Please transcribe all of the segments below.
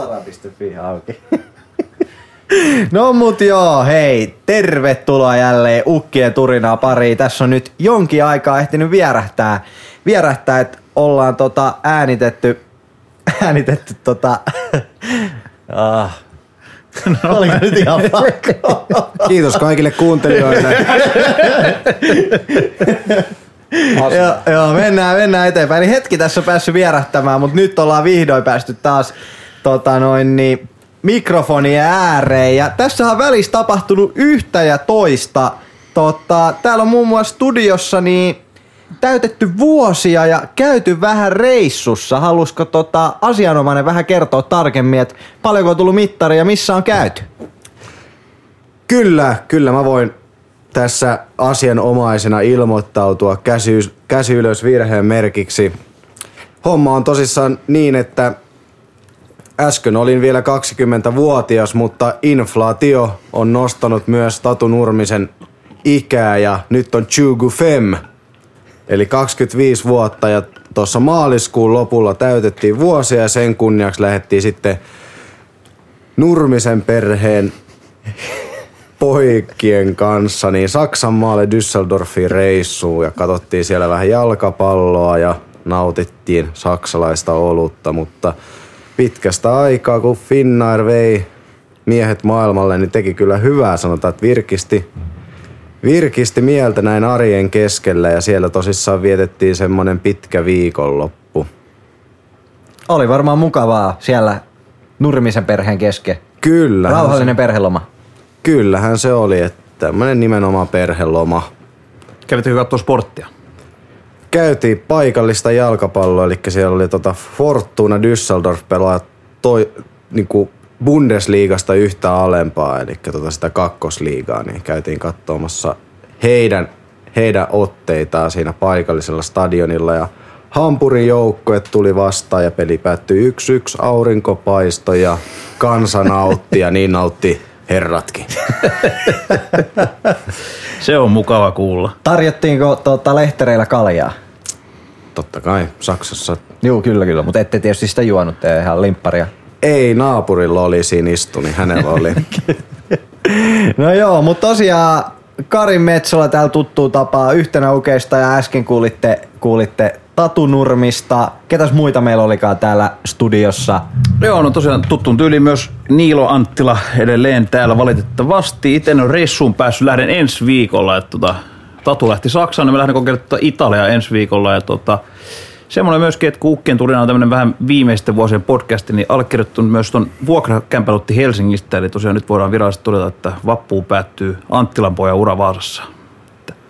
Tara.fi auki. No mut joo, hei, tervetuloa jälleen Ukkien turinaa pariin. Tässä on nyt jonkin aikaa ehtinyt vierähtää, vierähtää että ollaan tota äänitetty, äänitetty tota, ah, no. Oliko nyt ihan pakko? Kiitos kaikille kuuntelijoille. joo, joo, mennään, mennään eteenpäin. Niin hetki tässä on päässyt vierähtämään, mutta nyt ollaan vihdoin päästy taas tota noin, niin, mikrofonien ääreen. Ja tässä on välissä tapahtunut yhtä ja toista. Tota, täällä on muun muassa studiossa niin täytetty vuosia ja käyty vähän reissussa. Halusko tota, asianomainen vähän kertoa tarkemmin, että paljonko on tullut mittari ja missä on käyty? Kyllä, kyllä mä voin tässä asianomaisena ilmoittautua käsi, käsi ylös virheen merkiksi. Homma on tosissaan niin, että äsken olin vielä 20-vuotias, mutta inflaatio on nostanut myös Tatu Nurmisen ikää ja nyt on Chugu Fem. Eli 25 vuotta ja tuossa maaliskuun lopulla täytettiin vuosia ja sen kunniaksi lähdettiin sitten Nurmisen perheen poikien kanssa niin Saksan maalle Düsseldorfiin reissuun ja katsottiin siellä vähän jalkapalloa ja nautittiin saksalaista olutta, mutta pitkästä aikaa kun Finnair vei miehet maailmalle, niin teki kyllä hyvää, sanotaan, että virkisti, virkisti mieltä näin arjen keskellä ja siellä tosissaan vietettiin semmonen pitkä viikonloppu. Oli varmaan mukavaa siellä Nurmisen perheen kesken. Kyllä. Rauhallinen perheloma. Kyllähän se oli, että tämmönen nimenomaan perheloma. Kävittekö katsoa sporttia? Käytiin paikallista jalkapalloa, eli siellä oli tota Fortuna Düsseldorf pelaa toi, niinku Bundesliigasta yhtä alempaa, eli tota sitä kakkosliigaa, niin käytiin katsomassa heidän, heidän otteitaan siinä paikallisella stadionilla. Ja Hampurin joukkue tuli vastaan ja peli päättyi 1-1 aurinkopaisto ja kansa nautti ja niin nautti herratkin. Se on mukava kuulla. Tarjottiinko tuota, lehtereillä kaljaa? Totta kai, Saksassa. Joo, kyllä kyllä, mutta ette tietysti sitä juonut, te ihan limpparia. Ei, naapurilla oli siinä istu, niin hänellä oli. no joo, mutta tosiaan Karin Metsola täällä tuttuu tapaa yhtenä ukeista ja äsken kuulitte, kuulitte Tatunurmista. Ketäs muita meillä olikaan täällä studiossa? Joo, no tosiaan tuttuun tyyli myös Niilo Anttila edelleen täällä valitettavasti. Itse ole reissuun päässyt, lähden ensi viikolla. Että tota, Tatu lähti Saksaan, niin mä lähden kokeilemaan tota Italiaa ensi viikolla. Ja tota, semmoinen myöskin, että kun Ukkien turina on tämmöinen vähän viimeisten vuosien podcasti, niin allekirjoittanut myös tuon vuokrakämpälutti Helsingistä. Eli tosiaan nyt voidaan virallisesti todeta, että vappuun päättyy Anttilan pojan ura Vaasassa.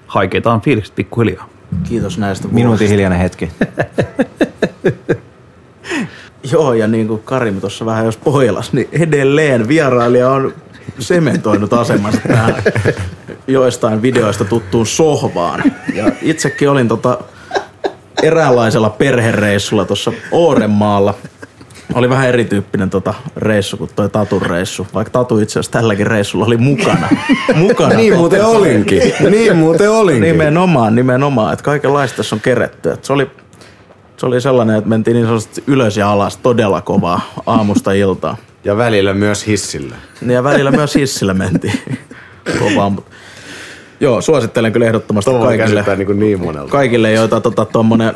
Haikeita on fiilikset pikkuhiljaa. Kiitos näistä Minuutin hiljainen hetki. Joo, ja niin kuin Karim tuossa vähän jos pohjelas, niin edelleen vierailija on sementoinut asemansa tähän joistain videoista tuttuun sohvaan. Ja itsekin olin tota eräänlaisella perhereissulla tuossa Oorenmaalla. Oli vähän erityyppinen tota reissu kuin toi Tatun reissu, vaikka Tatu itse asiassa tälläkin reissulla oli mukana. mukana niin muuten olinkin. Niin muuten olinkin. Nimenomaan, nimenomaan. Että kaikenlaista tässä on keretty. Et se, oli, se oli sellainen, että mentiin niin sanotusti ylös ja alas todella kovaa aamusta iltaan. Ja välillä myös hissillä. Niin ja välillä myös hissillä mentiin kovaa, mutta Joo, suosittelen kyllä ehdottomasti Tuo kaikille, niin, niin monelta. kaikille, joita tota, tuommoinen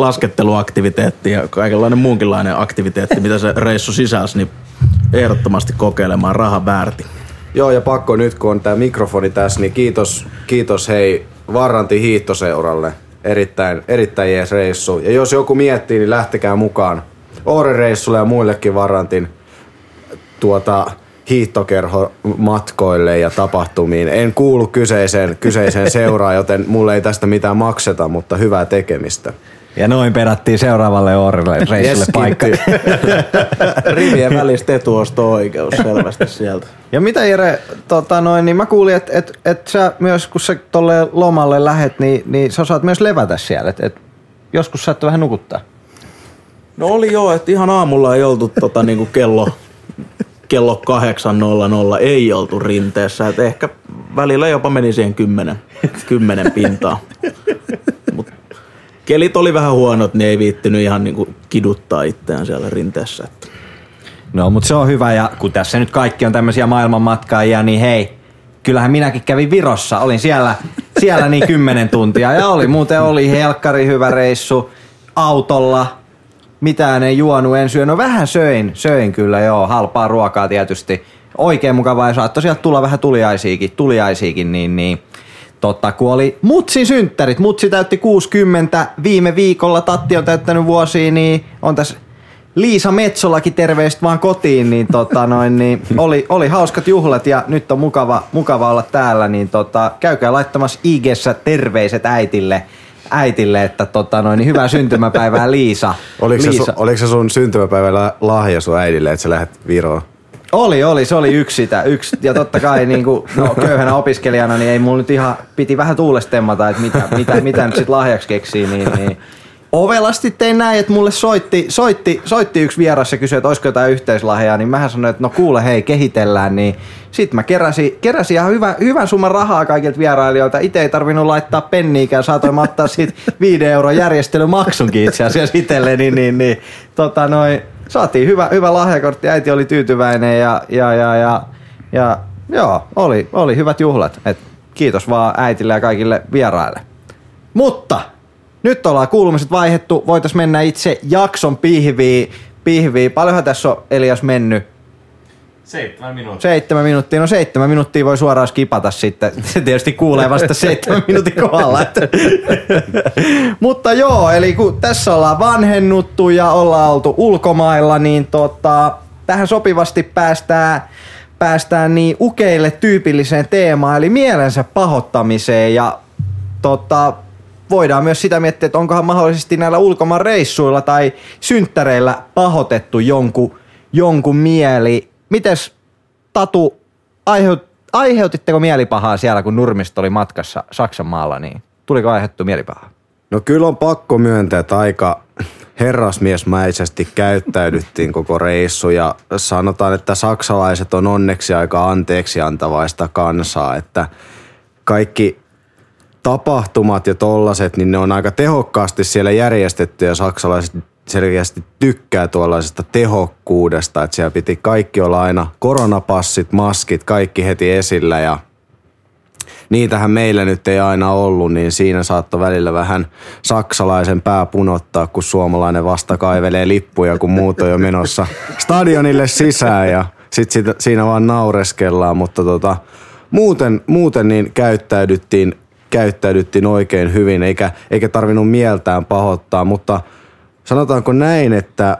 lasketteluaktiviteetti ja kaikenlainen muunkinlainen aktiviteetti, mitä se reissu sisälsi, niin ehdottomasti kokeilemaan raha väärti. Joo, ja pakko nyt, kun on tämä mikrofoni tässä, niin kiitos, kiitos hei Varranti hiihtoseuralle. Erittäin, erittäin jees reissu. Ja jos joku miettii, niin lähtekää mukaan Oore-reissulle ja muillekin Varrantin tuota, hiihtokerho matkoille ja tapahtumiin. En kuulu kyseiseen, kyseiseen seuraan, joten mulle ei tästä mitään makseta, mutta hyvää tekemistä. Ja noin perättiin seuraavalle Oorille reissulle yes, paikka. Rivien välistä etuosto-oikeus selvästi sieltä. Ja mitä Jere, tota noin, niin mä kuulin, että et, et sä myös kun sä tolle lomalle lähet, niin, niin sä osaat myös levätä siellä. Et, et joskus sä vähän nukuttaa. No oli joo, että ihan aamulla ei oltu tota, niinku kello kello 8.00 ei oltu rinteessä. Et ehkä välillä jopa meni siihen kymmenen, kymmenen pintaa. Mut kelit oli vähän huonot, niin ei viittinyt ihan niinku kiduttaa itseään siellä rinteessä. Että. No, mutta se on hyvä ja kun tässä nyt kaikki on tämmöisiä maailmanmatkaajia, niin hei, kyllähän minäkin kävin Virossa. Olin siellä, siellä niin kymmenen tuntia ja oli muuten oli helkkari hyvä reissu autolla. Mitään ei juonut, en syönyt. No vähän söin, söin kyllä joo, halpaa ruokaa tietysti. Oikein mukavaa ja saattoi sieltä tulla vähän tuliaisiakin, tuliaisiakin niin, niin Totta, kun oli Mutsin synttärit. Mutsi täytti 60 viime viikolla. Tatti on täyttänyt vuosia, niin on tässä Liisa Metsolakin terveistä vaan kotiin, niin, tota noin, niin oli, oli, hauskat juhlat ja nyt on mukava, mukava olla täällä, niin tota, käykää laittamassa ig terveiset äitille, äitille, että tota noin, niin hyvää syntymäpäivää Liisa. Oliko, Liisa. Se, oliko se sun syntymäpäivä lahja sun äidille, että sä lähdet Viroon? Oli, oli, se oli yksi sitä. Yksi, ja totta kai niin kuin, no, köyhänä opiskelijana niin ei mulla nyt ihan, piti vähän tuulestemmata, että mitä, mitä, mitä nyt sit lahjaksi keksii, niin, niin ovelasti tein näin, että mulle soitti, soitti, soitti yksi vieras ja kysyi, että olisiko jotain yhteislahjaa, niin mähän sanoin, että no kuule hei, kehitellään, niin sit mä keräsin, keräsin ihan hyvän, hyvän summan rahaa kaikilta vierailijoilta. Itse ei tarvinnut laittaa penniikään, saatoin ottaa siitä 5 euron järjestelymaksunkin itse asiassa itselle, niin, niin, niin tota noin, saatiin hyvä, hyvä lahjakortti, äiti oli tyytyväinen ja, ja, ja, ja, ja joo, oli, oli hyvät juhlat. Et kiitos vaan äitille ja kaikille vieraille. Mutta nyt ollaan kuulumiset vaihettu, voitais mennä itse jakson pihviin. pihviin. Paljonhan tässä on Elias mennyt? Seitsemän minuuttia. Seitsemän minuuttia. No seitsemän minuuttia voi suoraan skipata sitten. Se tietysti kuulee vasta seitsemän minuutin kohdalla. Mutta joo, eli kun tässä ollaan vanhennuttu ja ollaan oltu ulkomailla, niin tota, tähän sopivasti päästään, päästään niin ukeille tyypilliseen teemaan, eli mielensä pahoittamiseen. Ja tota, voidaan myös sitä miettiä, että onkohan mahdollisesti näillä ulkomaan reissuilla tai synttäreillä pahotettu jonkun, jonkun mieli. Mites Tatu, aiheut, aiheutitteko mielipahaa siellä, kun Nurmista oli matkassa Saksan maalla, niin tuliko aiheuttu mielipahaa? No kyllä on pakko myöntää, että aika herrasmiesmäisesti käyttäydyttiin koko reissu ja sanotaan, että saksalaiset on onneksi aika anteeksi antavaista kansaa, että kaikki tapahtumat ja tollaset, niin ne on aika tehokkaasti siellä järjestetty ja saksalaiset selkeästi tykkää tuollaisesta tehokkuudesta, että siellä piti kaikki olla aina koronapassit, maskit, kaikki heti esillä ja niitähän meillä nyt ei aina ollut, niin siinä saattoi välillä vähän saksalaisen pää punottaa, kun suomalainen vasta kaivelee lippuja, kun muut on jo menossa stadionille sisään ja sitten siinä vaan naureskellaan, mutta tota, muuten, muuten niin käyttäydyttiin, käyttäydyttiin oikein hyvin, eikä, eikä tarvinnut mieltään pahoittaa, mutta sanotaanko näin, että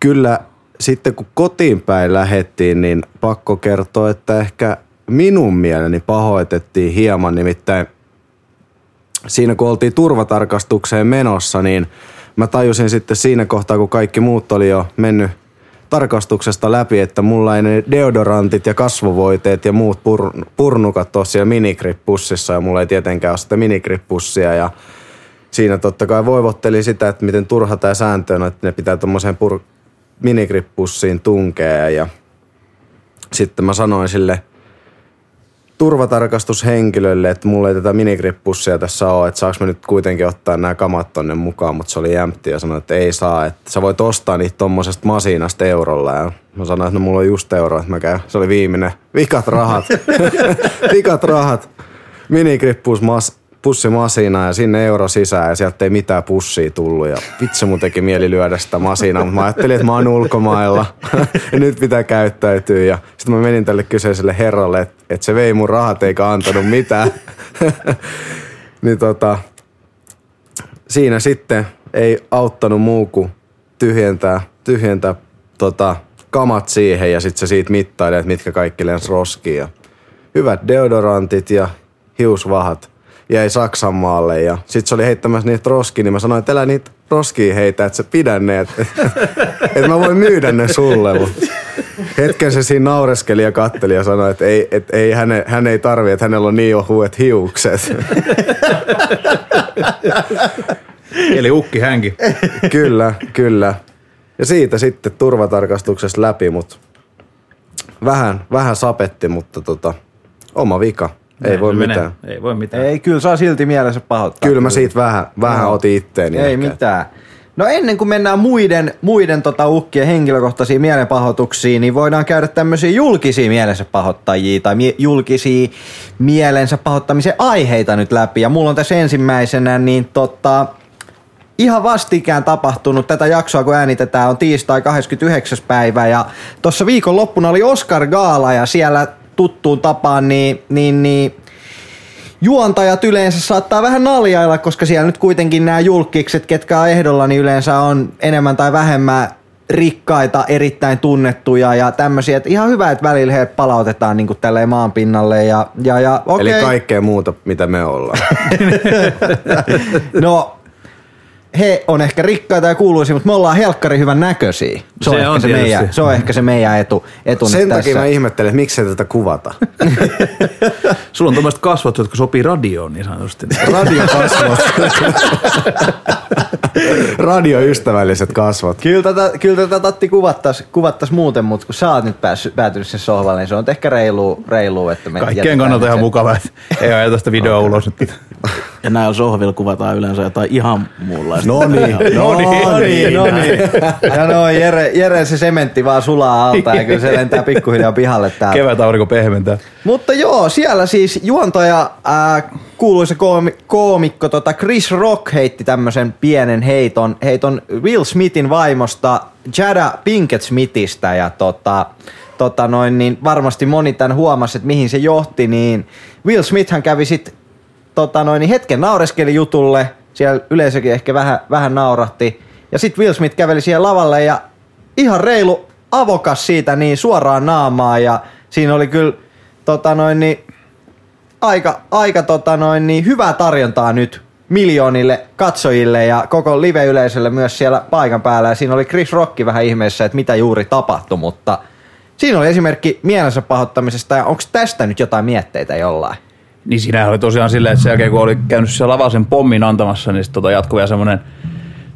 kyllä sitten kun kotiin päin lähettiin, niin pakko kertoa, että ehkä minun mieleni pahoitettiin hieman, nimittäin siinä kun oltiin turvatarkastukseen menossa, niin mä tajusin sitten siinä kohtaa, kun kaikki muut oli jo mennyt tarkastuksesta läpi, että mulla ei ne deodorantit ja kasvovoiteet ja muut pur- purnukat ole siellä minigrippussissa ja mulla ei tietenkään ole sitä minigrippussia ja siinä totta kai voivotteli sitä, että miten turha tämä sääntö on, että ne pitää tuommoiseen pur- minigrippussiin tunkea ja sitten mä sanoin sille turvatarkastushenkilölle, että mulla ei tätä minigrippussia tässä ole, että saaks mä nyt kuitenkin ottaa nämä kamat tonne mukaan, mutta se oli jämpti ja sanoi, että ei saa, että sä voit ostaa niitä tommosesta masinasta eurolla ja mä sanoin, että no mulla on just euro, että mä käyn. Se oli viimeinen. Vikat rahat. Vikat rahat. Minigrippus mas, pussimasina ja sinne euro sisään ja sieltä ei mitään pussia tullut. Ja vitsi mun teki mieli lyödä sitä masinaa, mutta mä ajattelin, että mä oon ulkomailla. Ja nyt pitää käyttäytyä. Ja sitten mä menin tälle kyseiselle herralle, että, että se vei mun rahat eikä antanut mitään. niin tota, siinä sitten ei auttanut muu kuin tyhjentää, tyhjentää tota, kamat siihen ja sitten se siitä mittailee, että mitkä kaikki lens roskiin ja hyvät deodorantit ja hiusvahat jäi Saksan maalle ja sit se oli heittämässä niitä roskiin, niin mä sanoin, että älä niitä roskiin heitä, että sä pidä ne, että, että mä voin myydä ne sulle. Mutta hetken se siinä naureskeli ja katteli ja sanoi, että ei, että ei, hän, hän ei tarvi, että hänellä on niin ohuet hiukset. Eli ukki hänkin. kyllä, kyllä. Ja siitä sitten turvatarkastuksesta läpi, mutta vähän, vähän sapetti, mutta tota, oma vika. Ei voi menee. mitään. Ei voi mitään. Ei, kyllä saa silti mielensä pahoittaa. Kyllä mä siitä vähän, vähän Joo. otin itteeni. Ei ehkä. mitään. No ennen kuin mennään muiden, muiden tota ukkien henkilökohtaisiin mielenpahoituksiin, niin voidaan käydä tämmöisiä julkisia mielensä pahoittajia tai mie- julkisia mielensä pahoittamisen aiheita nyt läpi. Ja mulla on tässä ensimmäisenä niin tota, ihan vastikään tapahtunut tätä jaksoa, kun äänitetään, on tiistai 29. päivä ja tuossa viikon loppuna oli Oscar Gaala ja siellä tuttuun tapaan niin, niin, niin juontajat yleensä saattaa vähän naljailla, koska siellä nyt kuitenkin nämä julkikset, ketkä on ehdolla, niin yleensä on enemmän tai vähemmän rikkaita, erittäin tunnettuja ja tämmöisiä. Että ihan hyvä, että välillä heidät palautetaan niin tälleen maan pinnalle. Ja, ja, ja, okay. Eli kaikkea muuta, mitä me ollaan. no, he on ehkä rikkaita ja kuuluisia, mutta me ollaan helkkari hyvän näköisiä. Se, on, Se ehkä on se, meidän, se on ehkä se meidän etu, etu Sen nyt takia tässä. mä ihmettelen, että miksei tätä kuvata. Sulla on tuommoiset kasvot, jotka sopii radioon niin sanotusti. Radiokasvot. Radioystävälliset kasvot. Kyllä tätä, kyllä tätä Tatti kuvattais, kuvattais muuten, mutta kun sä oot nyt päässyt, päätynyt sen sohvalle, niin se on ehkä reilu, reilu että me Kaikkien kannalta nyt ihan se- mukava, että ei ajeta sitä videoa ulos. Että Ja näillä sohvilla kuvataan yleensä jotain ihan muunlaista. No niin, No niin, no niin. Ja no Jere, Jere se sementti vaan sulaa alta ja kyllä se lentää pikkuhiljaa pihalle täältä. kevät aurinko pehmentää. Mutta joo, siellä siis juontaja, ää, kuuluisa koomi, koomikko tota Chris Rock heitti tämmöisen pienen heiton, heiton Will Smithin vaimosta Jada Pinkett Smithistä ja tota, tota noin, niin varmasti moni tämän huomasi, että mihin se johti, niin Will Smithhän kävi sit tota noin, niin hetken naureskeli jutulle, siellä yleisökin ehkä vähän, vähän naurahti, ja sitten Will Smith käveli siihen lavalle ja ihan reilu avokas siitä niin suoraan naamaa ja siinä oli kyllä tota noin, niin, aika, aika tota noin, niin, hyvää tarjontaa nyt miljoonille katsojille ja koko live-yleisölle myös siellä paikan päällä. Ja siinä oli Chris Rock vähän ihmeessä, että mitä juuri tapahtui, mutta siinä oli esimerkki mielensä pahoittamisesta ja onko tästä nyt jotain mietteitä jollain? Niin siinähän oli tosiaan silleen, että sen jälkeen kun oli käynyt siellä lavasen pommin antamassa, niin sitten tota jatkui vielä semmoinen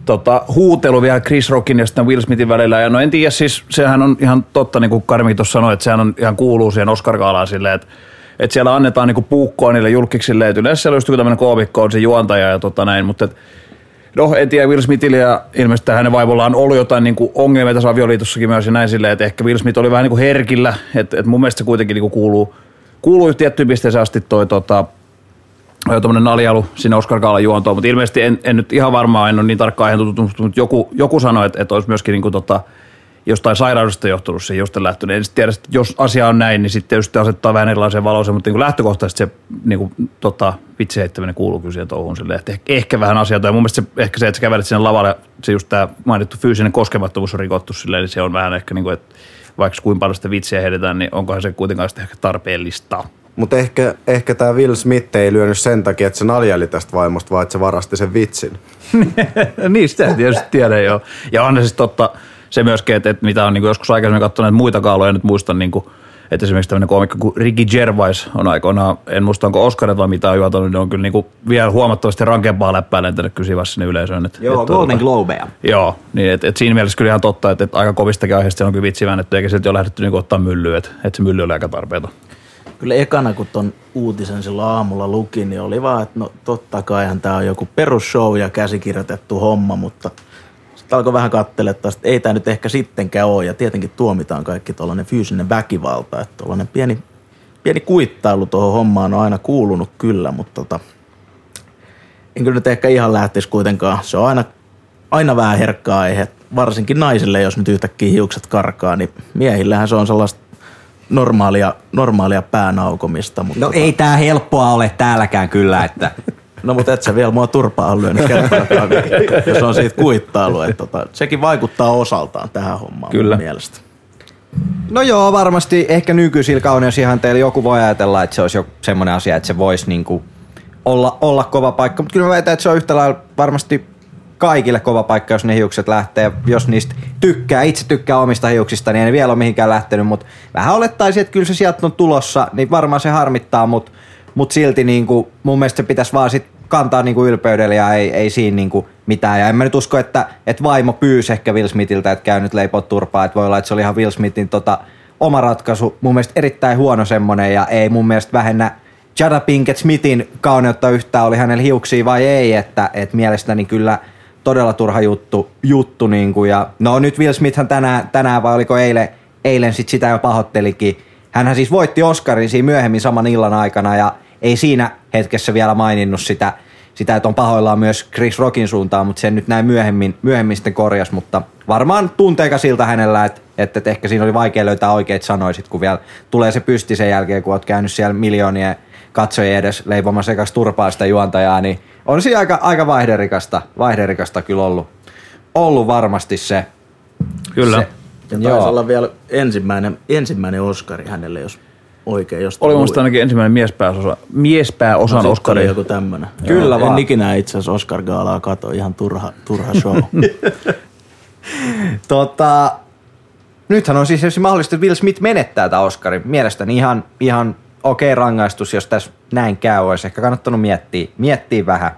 tota, huutelu vielä Chris Rockin ja sitten Will Smithin välillä. Ja no en tiedä, siis sehän on ihan totta, niin kuin Karmi tuossa sanoi, että sehän on ihan kuuluu siihen oscar silleen, että että siellä annetaan niinku puukkoa niille julkiksille, että yleensä siellä just tämmöinen koomikko, on se juontaja ja tota näin, mutta et, No, en tiedä, Will Smithillä ja ilmeisesti hänen vaimollaan on ollut jotain niin kuin ongelmia tässä avioliitossakin myös ja näin silleen, että ehkä Will Smith oli vähän niin kuin herkillä, että, että mun mielestä se kuitenkin niin kuin kuuluu, kuuluu tiettyyn pisteeseen asti toi tota, tuommoinen naljalu sinne Oscar Gaalan juontoon, mutta ilmeisesti en, en, nyt ihan varmaan, en ole niin tarkkaan aiheen tutustunut, mutta joku, joku sanoi, että, että olisi myöskin niin kuin tota, jostain sairaudesta johtunut se just lähtöinen. En tiedä, että jos asia on näin, niin sitten tietysti asettaa vähän erilaiseen valoiseen, mutta niin kuin lähtökohtaisesti se niin kuin, tota, vitsi heittäminen kuuluu kyllä siihen touhuun. Silleen, että ehkä, ehkä vähän asiaa. Ja mun mielestä se, ehkä se, että sä kävelet sinne lavalle, se just tämä mainittu fyysinen koskemattomuus on rikottu silleen, niin se on vähän ehkä niin kuin, että vaikka kuinka paljon sitä vitsiä heitetään, niin onkohan se kuitenkaan sitten ehkä tarpeellista. Mutta ehkä, ehkä tämä Will Smith ei lyönyt sen takia, että se naljaili tästä vaimosta, vaan että se varasti sen vitsin. niin, sitä tietysti tiedä joo. Ja on se siis totta se myöskin, että, että mitä on niin joskus aikaisemmin katsonut näitä muita kaaloja, nyt muistan niin kuin, että esimerkiksi tämmöinen koomikko kuin Ricky Gervais on aikoinaan, en muista onko Oscarit vai mitä on juotanut, niin on kyllä niin kuin vielä huomattavasti rankempaa läppää lentänyt vaiheessa sinne yleisöön. Että, Joo, että, Golden Globeja. Joo, niin et, et siinä mielessä kyllä ihan totta, että, että aika kovistakin aiheista on kyllä vitsi väännetty, eikä sieltä ole lähdetty niin ottaa myllyä, että, että se mylly oli aika tarpeeton. Kyllä ekana, kun ton uutisen silloin aamulla lukin, niin oli vaan, että no totta kaihan tää on joku perusshow ja käsikirjoitettu homma, mutta sitten alkoi vähän katsella, että ei tämä nyt ehkä sittenkään ole, ja tietenkin tuomitaan kaikki tuollainen fyysinen väkivalta, että tuollainen pieni, pieni kuittailu tuohon hommaan on aina kuulunut kyllä, mutta tota, en kyllä nyt ehkä ihan lähtisi kuitenkaan. Se on aina, aina vähän herkkä aihe, varsinkin naisille, jos nyt yhtäkkiä hiukset karkaa, niin miehillähän se on sellaista normaalia, normaalia päänaukomista. Mutta No ei tää helppoa ole täälläkään kyllä, että No mutta et sä vielä mua turpaa lyönyt kertaakaan, jos on siitä kuittailu. Että tota, sekin vaikuttaa osaltaan tähän hommaan Kyllä. mielestä. No joo, varmasti ehkä nykyisillä kauneusihanteilla joku voi ajatella, että se olisi jo semmoinen asia, että se voisi niinku olla, olla kova paikka. Mutta kyllä mä väitän, että se on yhtä lailla varmasti kaikille kova paikka, jos ne hiukset lähtee. Jos niistä tykkää, itse tykkää omista hiuksista, niin ei ne vielä ole mihinkään lähtenyt. Mutta vähän olettaisin, että kyllä se sieltä on tulossa, niin varmaan se harmittaa, mutta mut silti niinku, mun mielestä se pitäisi vaan sit kantaa niinku ylpeydellä ja ei, ei siinä niinku mitään. Ja en mä nyt usko, että, että vaimo pyysi ehkä Will Smithiltä, että käy nyt leipoo turpaa. Että voi olla, että se oli ihan Will Smithin tota, oma ratkaisu. Mun mielestä erittäin huono semmonen ja ei mun mielestä vähennä Jada Pinkett Smithin kauneutta yhtään, oli hänellä hiuksia vai ei. Että, että mielestäni kyllä todella turha juttu, juttu niin kuin, ja no nyt Will Smithhän tänään, tänään vai oliko eilen, eilen sit sitä jo pahoittelikin. Hänhän siis voitti Oscarin siinä myöhemmin saman illan aikana ja ei siinä hetkessä vielä maininnut sitä, sitä että on pahoillaan myös Chris Rockin suuntaan, mutta sen nyt näin myöhemmin, myöhemmin sitten korjas, mutta varmaan tunteeka siltä hänellä, että, että, että ehkä siinä oli vaikea löytää oikeat sanoisit, kun vielä tulee se pysti sen jälkeen, kun oot käynyt siellä miljoonien katsojien edes leipomassa sekä turpaa sitä juontajaa, niin on siinä aika, aika vaihderikasta, vaihderikasta kyllä ollut, ollut varmasti se. Kyllä. Se, Ja taisi olla vielä ensimmäinen, ensimmäinen Oscari hänelle, jos oikein jostain Oli musta ainakin ensimmäinen miespääosa, miespääosan Oscari Oscari. joku tämmönen. Kyllä Joo, vaan. En ikinä itse asiassa Oscar Gaalaa kato, ihan turha, turha show. Tota, nythän on siis mahdollista, että Will Smith menettää tämän Oscarin. Mielestäni ihan, ihan okei rangaistus, jos tässä näin käy. Olisi ehkä kannattanut miettiä, miettiä vähän,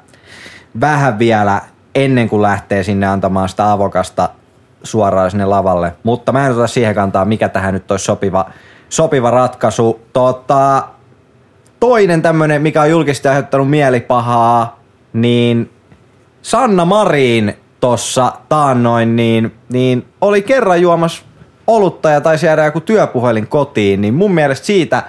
vähän vielä ennen kuin lähtee sinne antamaan sitä avokasta suoraan sinne lavalle. Mutta mä en ota siihen kantaa, mikä tähän nyt olisi sopiva, sopiva ratkaisu. Tota, toinen tämmönen, mikä on julkisesti aiheuttanut mielipahaa, niin Sanna Marin tossa taannoin, niin, niin oli kerran juomassa olutta ja taisi jäädä joku työpuhelin kotiin, niin mun mielestä siitä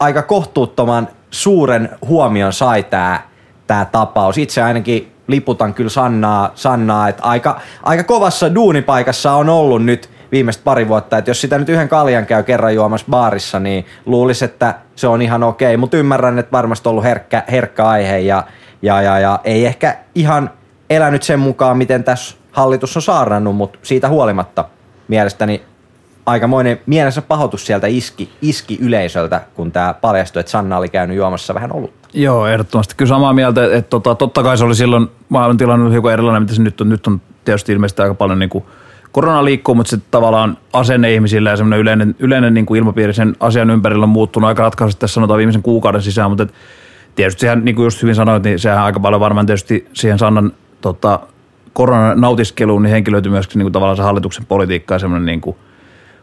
aika kohtuuttoman suuren huomion sai tää, tää tapaus. Itse ainakin liputan kyllä Sannaa, Sannaa että aika, aika kovassa duunipaikassa on ollut nyt viimeiset pari vuotta, että jos sitä nyt yhden kaljan käy kerran juomassa baarissa, niin luulisi, että se on ihan okei, mutta ymmärrän, että varmasti ollut herkkä, herkkä aihe ja, ja, ja, ja ei ehkä ihan elänyt sen mukaan, miten tässä hallitus on saarnannut, mutta siitä huolimatta mielestäni aikamoinen mielensä pahoitus sieltä iski, iski yleisöltä, kun tämä paljastui, että Sanna oli käynyt juomassa vähän olutta. Joo, ehdottomasti. Kyllä samaa mieltä, että, että tota, totta kai se oli silloin maailman tilanne hiukan erilainen, mitä se nyt on. Nyt on tietysti ilmeisesti aika paljon niin kuin korona liikkuu, mutta sitten tavallaan asenne ihmisillä ja semmoinen yleinen, yleinen niin kuin ilmapiiri sen asian ympärillä on muuttunut aika ratkaisesti tässä sanotaan viimeisen kuukauden sisään, mutta et, tietysti sehän, niin kuin just hyvin sanoit, niin sehän aika paljon varmaan tietysti siihen Sannan tota, koronan nautiskeluun niin henkilöity myöskin niin kuin tavallaan se hallituksen politiikka ja semmoinen niin kuin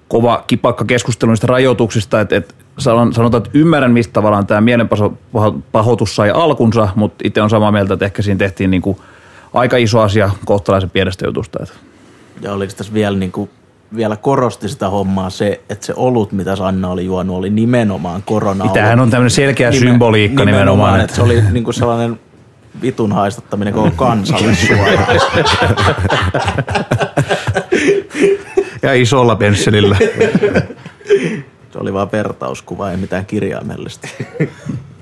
kova kipakka keskustelu niistä rajoituksista, että et, sanotaan, että ymmärrän, mistä tavallaan tämä mielenpahoitus sai alkunsa, mutta itse on samaa mieltä, että ehkä siinä tehtiin niin kuin aika iso asia kohtalaisen pienestä jutusta. Että. Ja oliko tässä vielä, niin kuin, vielä korosti sitä hommaa se, että se olut, mitä Sanna oli juonut, oli nimenomaan korona Tämähän on tämmöinen selkeä symboliikka nimenomaan. että se oli niin kuin sellainen vitun haistattaminen koko kansalle suoraan. Ja isolla pensselillä. Se oli vaan vertauskuva, ei mitään kirjaimellista.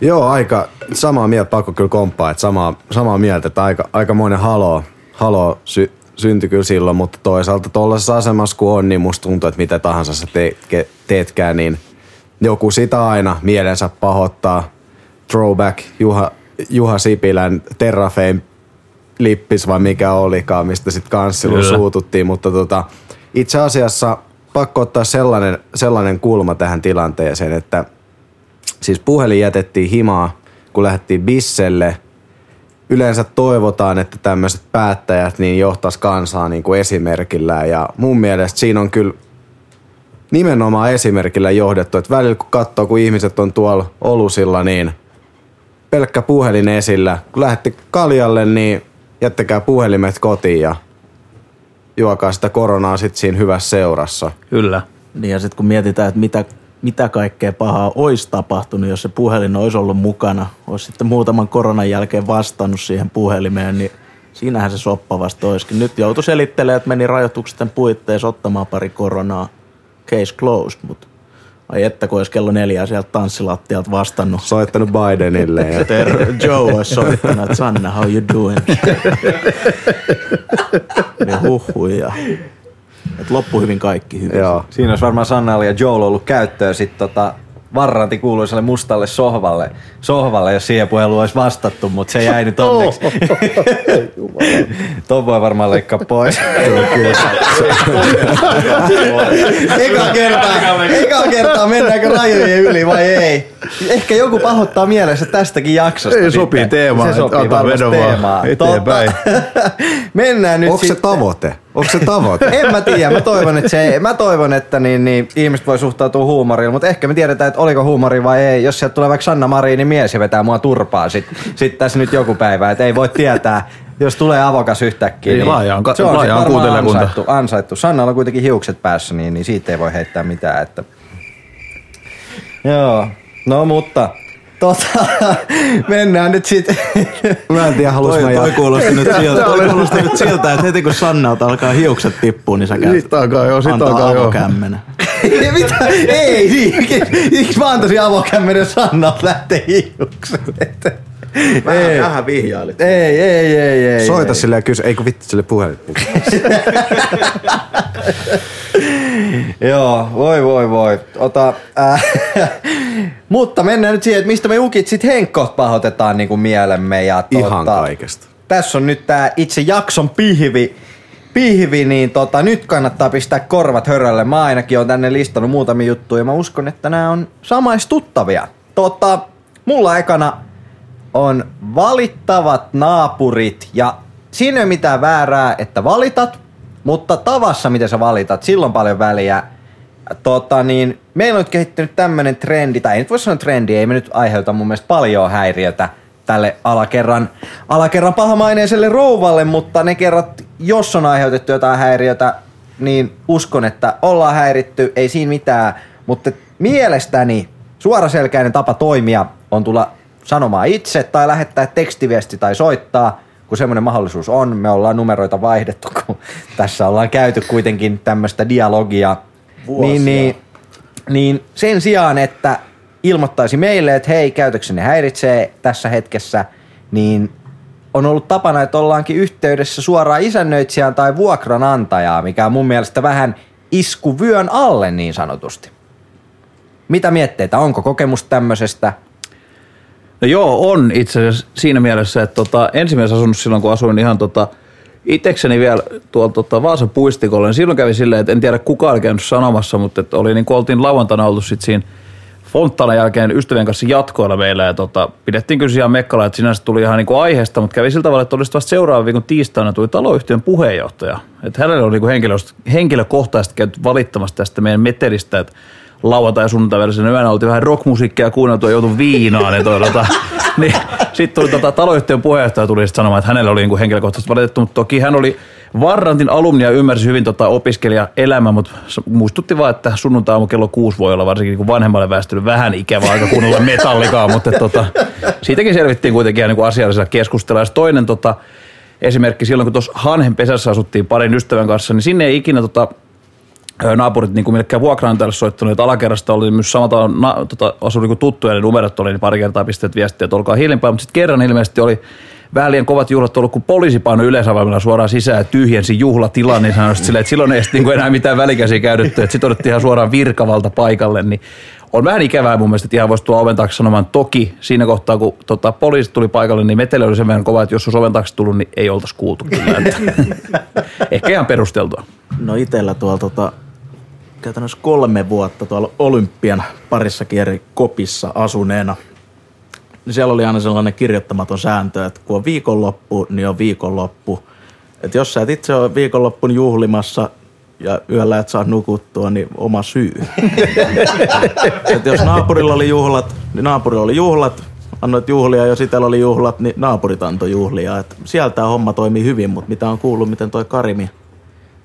Joo, aika samaa mieltä, pakko kyllä komppaa, että samaa, samaa mieltä, että aika, aikamoinen halo, halo sy, syntyi kyllä silloin, mutta toisaalta tuollaisessa asemassa kun on, niin musta tuntuu, että mitä tahansa sä te, ke, teetkään, niin joku sitä aina mielensä pahoittaa. Throwback Juha, Juha Sipilän Terrafame lippis vai mikä olikaan, mistä sitten kans silloin Kyllä. suututtiin, mutta tota, itse asiassa pakko ottaa sellainen, sellainen kulma tähän tilanteeseen, että siis puhelin jätettiin himaa, kun lähdettiin bisselle. Yleensä toivotaan, että tämmöiset päättäjät niin johtais kansaa niin kuin esimerkillä ja mun mielestä siinä on kyllä nimenomaan esimerkillä johdettu, että välillä kun katsoo, kun ihmiset on tuolla olusilla, niin pelkkä puhelin esillä. Kun lähdette kaljalle, niin jättäkää puhelimet kotiin ja juokaa sitä koronaa sit siinä hyvässä seurassa. Kyllä. Niin ja sitten kun mietitään, että mitä, mitä kaikkea pahaa olisi tapahtunut, jos se puhelin olisi ollut mukana, olisi sitten muutaman koronan jälkeen vastannut siihen puhelimeen, niin siinähän se soppa vasta olisikin. Nyt joutui selittelemään, että meni rajoituksen puitteissa ottamaan pari koronaa. Case closed, mutta ai että kun olisi kello neljä sieltä tanssilattialta vastannut. Soittanut Bidenille ja Joe olisi soittanut, että Sanna, how you doing? niin huhui että loppu hyvin kaikki hyvin. joo. Siinä olisi varmaan Sannalla ja Joel ollut käyttöä sit tota varranti kuuluisalle mustalle sohvalle, sohvalle jos siihen puheluun olisi vastattu, mutta se jäi nyt onneksi. Tuon voi varmaan leikkaa pois. eka kertaa, eka kertaa mennäänkö rajojen yli vai ei? Ehkä joku pahoittaa mielessä tästäkin jaksosta. Ei, sopii sitten. teemaan, Se sopii ota varmasti teemaan. eteenpäin. Mennään nyt Onko se sitten- tavoite? Onko se tavoite? en mä tiedä, mä toivon, että, se, mä toivon, että niin, niin, ihmiset voi suhtautua huumorilla, mutta ehkä me tiedetään, että oliko huumori vai ei. Jos sieltä tulee vaikka Sanna Marini mies ja vetää mua turpaa sit, sit tässä nyt joku päivä, että ei voi tietää, Jos tulee avokas yhtäkkiä, Niin, niin laaja on ka- se on laaja sit on varmaan kuuntelijakunta. ansaittu, ansaittu. Sannalla on kuitenkin hiukset päässä, niin, niin siitä ei voi heittää mitään. Että... Joo, no mutta tota, mennään nyt sitten. Mä en tiedä, halus mä toi kuulosti nyt siltä, toi kuulosti nyt siltä, että heti kun Sannalta alkaa hiukset tippua, niin sä käyt Sit alkaa joo, sit antaa alkaa joo. avokämmenä. Mitä? Ei, niin. Miksi mä antaisin avokämmenen Sannalta lähtee hiukset? Ei, Vähän vihjailit. ei, ei, ei, ei. Soita ei. sille ja kysy, ei kun vittu sille puhelin. Joo, voi voi voi. Ota, äh, mutta mennään nyt siihen, että mistä me ukit sit Henkko pahoitetaan niinku mielemme. Ja, Ihan tota, kaikesta. Tässä on nyt tää itse jakson pihvi, pihvi niin tota, nyt kannattaa pistää korvat hörölle. Mä ainakin on tänne listannut muutamia juttuja ja mä uskon, että nämä on samaistuttavia. Tota, mulla ekana on valittavat naapurit ja siinä ei ole mitään väärää, että valitat, mutta tavassa, miten sä valitat, silloin paljon väliä. Tota niin, meillä on nyt kehittynyt tämmönen trendi, tai ei nyt voi sanoa trendi, ei me nyt aiheuta mun mielestä paljon häiriötä tälle alakerran, alakerran pahamaineiselle rouvalle, mutta ne kerrat, jos on aiheutettu jotain häiriötä, niin uskon, että ollaan häiritty, ei siinä mitään, mutta mielestäni suoraselkäinen tapa toimia on tulla sanomaan itse tai lähettää tekstiviesti tai soittaa, kun semmoinen mahdollisuus on. Me ollaan numeroita vaihdettu, kun tässä ollaan käyty kuitenkin tämmöistä dialogia. Niin, niin, niin sen sijaan, että ilmoittaisi meille, että hei, käytöksenne häiritsee tässä hetkessä, niin on ollut tapana, että ollaankin yhteydessä suoraan isännöitsijään tai vuokranantajaa, mikä on mun mielestä vähän isku vyön alle niin sanotusti. Mitä mietteitä, onko kokemus tämmöisestä? No joo, on itse asiassa siinä mielessä, että tota, ensimmäisessä asunnossa silloin, kun asuin ihan tota, itekseni vielä tuolla tota, Vaasan puistikolla, niin silloin kävi silleen, että en tiedä kuka oli käynyt sanomassa, mutta että oli niin kuin oltiin lauantaina oltu sit siinä Fonttanan jälkeen ystävien kanssa jatkoilla meillä ja tota, pidettiin kyllä ihan mekkala, että sinänsä tuli ihan niin kuin aiheesta, mutta kävi sillä tavalla, että olisi vasta seuraavan viikon tiistaina tuli taloyhtiön puheenjohtaja. Että hänellä oli niin henkilö- henkilökohtaisesti käyty valittamassa tästä meidän metelistä, että lauantai- ja sunnuntai välisenä yönä oltiin vähän rockmusiikkia kuunneltu ja joutui viinaan. Ja toi, tota, niin, sitten tuli tota, taloyhtiön puheenjohtaja tuli sit sanomaan, että hänellä oli niinku henkilökohtaisesti valitettu, mutta toki hän oli Varrantin alumni ja ymmärsi hyvin tota opiskelijaelämää, mutta muistutti vaan, että sunnuntai kello kuusi voi olla varsinkin niin vanhemmalle väestölle vähän ikävä aika kuunnella metallikaa, mutta tota, siitäkin selvittiin kuitenkin ihan niin kuin asiallisella keskustella. Ja toinen tota, esimerkki silloin, kun tuossa Hanhen pesässä asuttiin parin ystävän kanssa, niin sinne ei ikinä tota, naapurit niin kuin millekään vuokranantajalle soittanut, että alakerrasta oli myös samalta na, tota, asui niin tuttuja, niin numerot oli, niin pari kertaa pistet viestiä, että olkaa hiljempaa, mutta sitten kerran ilmeisesti oli vähän liian kovat juhlat ollut, kun poliisi painoi yleisavaimella suoraan sisään ja tyhjensi juhlatilan, niin sanoi silleen, että silloin ei sitten niin enää mitään välikäsiä käytetty, että sitten otettiin ihan suoraan virkavalta paikalle, niin on vähän ikävää mun mielestä, että ihan voisi tulla oven taakse sanomaan toki siinä kohtaa, kun tota, poliisi tuli paikalle, niin meteli oli sen verran kova, että jos olisi oven taakse tullut, niin ei oltaisi kuultu kyllä. Ehkä ihan perusteltua. No itellä tuolla tota, käytännössä kolme vuotta tuolla Olympian parissakin eri kopissa asuneena. Niin siellä oli aina sellainen kirjoittamaton sääntö, että kun on viikonloppu, niin on viikonloppu. Että jos sä et itse ole viikonloppun juhlimassa ja yöllä et saa nukuttua, niin oma syy. että jos naapurilla oli juhlat, niin naapurilla oli juhlat, annoit juhlia, jos itsellä oli juhlat, niin naapurit antoi juhlia. Et sieltä homma toimii hyvin, mutta mitä on kuullut, miten toi Karimi,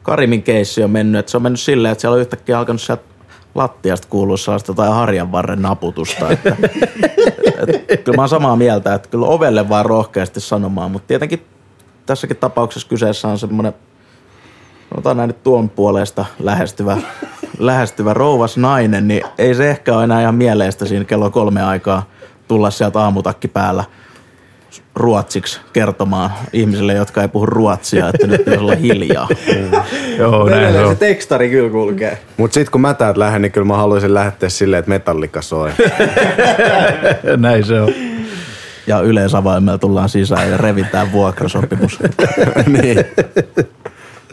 Karimin keissi on mennyt, että se on mennyt silleen, että siellä on yhtäkkiä alkanut sieltä lattiasta kuulua sellaista jotain harjan varren naputusta. Että, et, kyllä mä oon samaa mieltä, että kyllä ovelle vaan rohkeasti sanomaan, mutta tietenkin tässäkin tapauksessa kyseessä on semmoinen, sanotaan näin nyt tuon puolesta lähestyvä, lähestyvä rouvas nainen, niin ei se ehkä ole enää ihan mieleistä siinä kello kolme aikaa tulla sieltä aamutakki päällä ruotsiksi kertomaan ihmisille, jotka ei puhu ruotsia, että nyt pitäisi olla hiljaa. Joo, näin se on. se tekstari kyllä kulkee. Mut sit kun mä täältä lähden, niin kyllä mä haluaisin lähteä silleen, että metallika soi. Näin se on. Ja yleisavaimella tullaan sisään ja revitään vuokrasopimus. niin.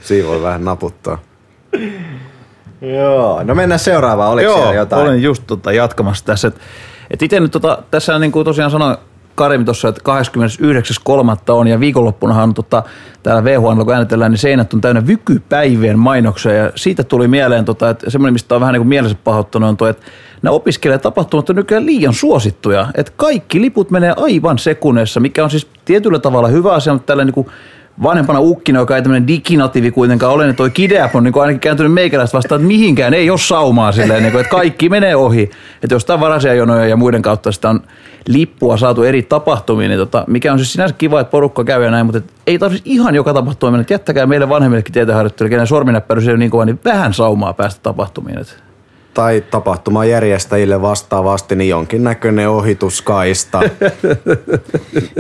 Siinä voi vähän naputtaa. Joo, no mennään seuraavaan. Oliko Joo, siellä jotain? olen just tota, jatkamassa tässä. Et, et itse nyt tota, tässä niin kuin tosiaan sanoin, Karimi tuossa, että 29.3. on ja viikonloppunahan tota, täällä VHN, kun äänetellään, niin seinät on täynnä vykypäivien mainoksia ja siitä tuli mieleen, tota, että semmoinen, mistä on vähän niin kuin mielensä pahoittanut, on tuo, että nämä opiskelijatapahtumat on nykyään liian suosittuja, että kaikki liput menee aivan sekunnessa, mikä on siis tietyllä tavalla hyvä asia, mutta tällä niin kuin vanhempana ukkina, joka ei tämmöinen diginatiivi kuitenkaan ole, niin toi Kideap on niin ainakin kääntynyt meikäläistä vastaan, että mihinkään ei ole saumaa silleen, niin kuin, että kaikki menee ohi. Että jostain varasia jonoja ja muiden kautta sitä on lippua saatu eri tapahtumiin, niin tota, mikä on siis sinänsä kiva, että porukka käy ja näin, mutta ei tarvitsisi ihan joka tapahtuma mennä, että jättäkää meille vanhemmillekin tietäharjoittelijoille, kenen sorminäppäry ei ole niin kova, niin vähän saumaa päästä tapahtumiin. Että tai tapahtuman järjestäjille vastaavasti niin jonkinnäköinen ohituskaista no.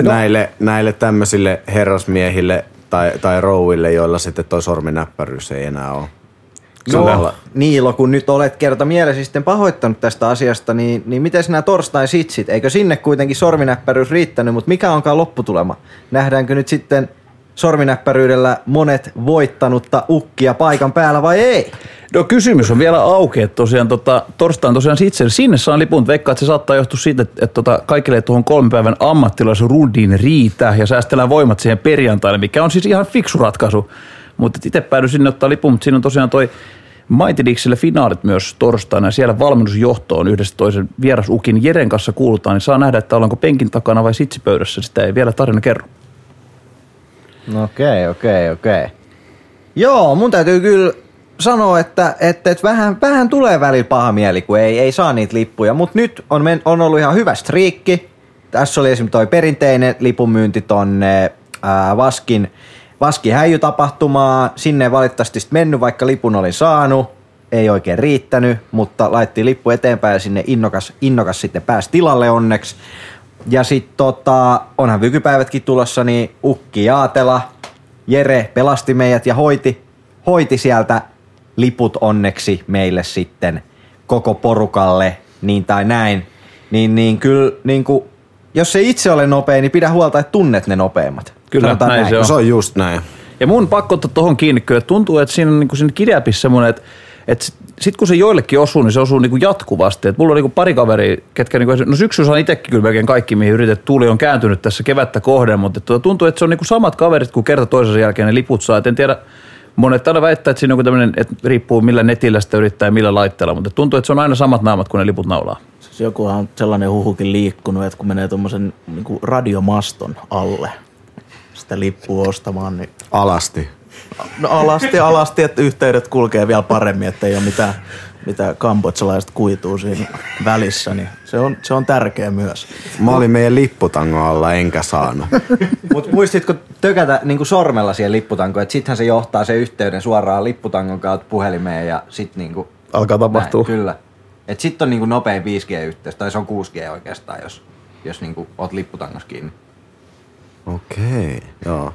näille, näille tämmöisille herrasmiehille tai, tai rouville, joilla sitten toi sorminäppäryys ei enää ole. No, Niilo, kun nyt olet kerta mielesi sitten pahoittanut tästä asiasta, niin, niin miten nämä torstain sitsit? Eikö sinne kuitenkin sorminäppäryys riittänyt, mutta mikä onkaan lopputulema? Nähdäänkö nyt sitten sorminäppäryydellä monet voittanutta ukkia paikan päällä vai ei? No kysymys on vielä auki, että tosiaan tota, torstain tosiaan itse sinne saan lipun, veikkaa, että se saattaa johtua siitä, että, että tota, kaikille tuohon kolmen päivän ammattilaisrundiin riitä ja säästellään voimat siihen perjantaille, mikä on siis ihan fiksu ratkaisu. Mutta itse päädyin sinne ottaa lipun, mutta siinä on tosiaan toi Mighty Dixille finaalit myös torstaina ja siellä valmennusjohtoon yhdessä toisen vierasukin Jeren kanssa kuulutaan, niin saa nähdä, että ollaanko penkin takana vai sitsipöydässä, sitä ei vielä tarina kerro. Okei, okei, okei. Joo, mun täytyy kyllä sanoa, että, että, että vähän, vähän tulee välillä paha mieli, kun ei, ei saa niitä lippuja. Mutta nyt on, men, on ollut ihan hyvä striikki. Tässä oli esimerkiksi toi perinteinen lipunmyynti tonne ää, Vaskin, Vaskin häijytapahtumaa. Sinne ei valitettavasti mennyt, vaikka lipun oli saanut. Ei oikein riittänyt, mutta laittiin lippu eteenpäin ja sinne innokas, innokas sitten pääsi tilalle onneksi. Ja sitten tota, onhan vykypäivätkin tulossa, niin Ukki Jaatela, Jere pelasti meidät ja hoiti, hoiti sieltä liput onneksi meille sitten koko porukalle, niin tai näin. Niin, niin kyllä, niin kuin, jos se itse ole nopea, niin pidä huolta, että tunnet ne nopeimmat. Kyllä, näin, näin, se on. Se on just näin. Ja mun pakko ottaa tuohon kiinni, kyllä tuntuu, että siinä on niin kuin siinä kirjapissa semmoinen, että et sitten kun se joillekin osuu, niin se osuu niinku jatkuvasti. Et mulla on niinku pari kaveri, ketkä niinku, no syksyllä on itsekin kyllä melkein kaikki, mihin yritet tuli, on kääntynyt tässä kevättä kohden, mutta et tuota, tuntuu, että se on niinku samat kaverit, kun kerta toisensa jälkeen ne liput saa. Et en tiedä, monet aina väittää, että siinä on tämmöinen, että riippuu millä netillä sitä yrittää ja millä laitteella, mutta tuntuu, että se on aina samat naamat, kun ne liput naulaa. Siis jokuhan on sellainen huhukin liikkunut, että kun menee tuommoisen niin radiomaston alle sitä lippua ostamaan, niin... Alasti. No alasti, alasti, että yhteydet kulkee vielä paremmin, että ei ole mitään, mitään kambodsalaiset kuituu siinä välissä, niin se on, se on tärkeä myös. Mä olin meidän lipputangon alla, enkä saanut. Mutta muistitko tökätä niin sormella siihen lipputankoon, että sittenhän se johtaa se yhteyden suoraan lipputangon kautta puhelimeen ja sit niin kuin, Alkaa tapahtua. Näin, kyllä. Et sit on niin kuin nopein 5G-yhteys, tai se on 6G oikeastaan, jos, jos niin kuin oot lipputangossa kiinni. Okei, okay, joo.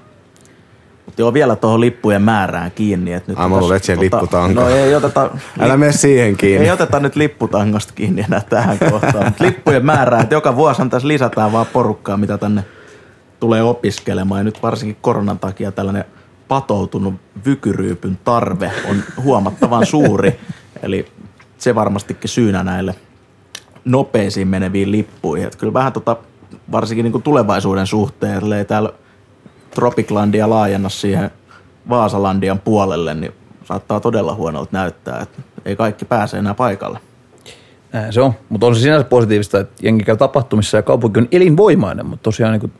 Mutta joo, vielä tuohon lippujen määrään kiinni. Että nyt Ai, mulla on tota, lipputanko. No ei oteta... Älä mene siihen kiinni. Ei oteta nyt lipputangosta kiinni enää tähän kohtaan. Mutta lippujen määrää, että joka vuosi tässä lisätään vaan porukkaa, mitä tänne tulee opiskelemaan. Ja nyt varsinkin koronan takia tällainen patoutunut vykyryypyn tarve on huomattavan suuri. Eli se varmastikin syynä näille nopeisiin meneviin lippuihin. Että kyllä vähän tota, varsinkin niin tulevaisuuden suhteen, täällä Tropiclandia laajenna siihen Vaasalandian puolelle, niin saattaa todella huonolta näyttää, että ei kaikki pääse enää paikalle. Näin se on, mutta on se sinänsä positiivista, että jengi käy tapahtumissa ja kaupunki on elinvoimainen, mutta tosiaan niin kuin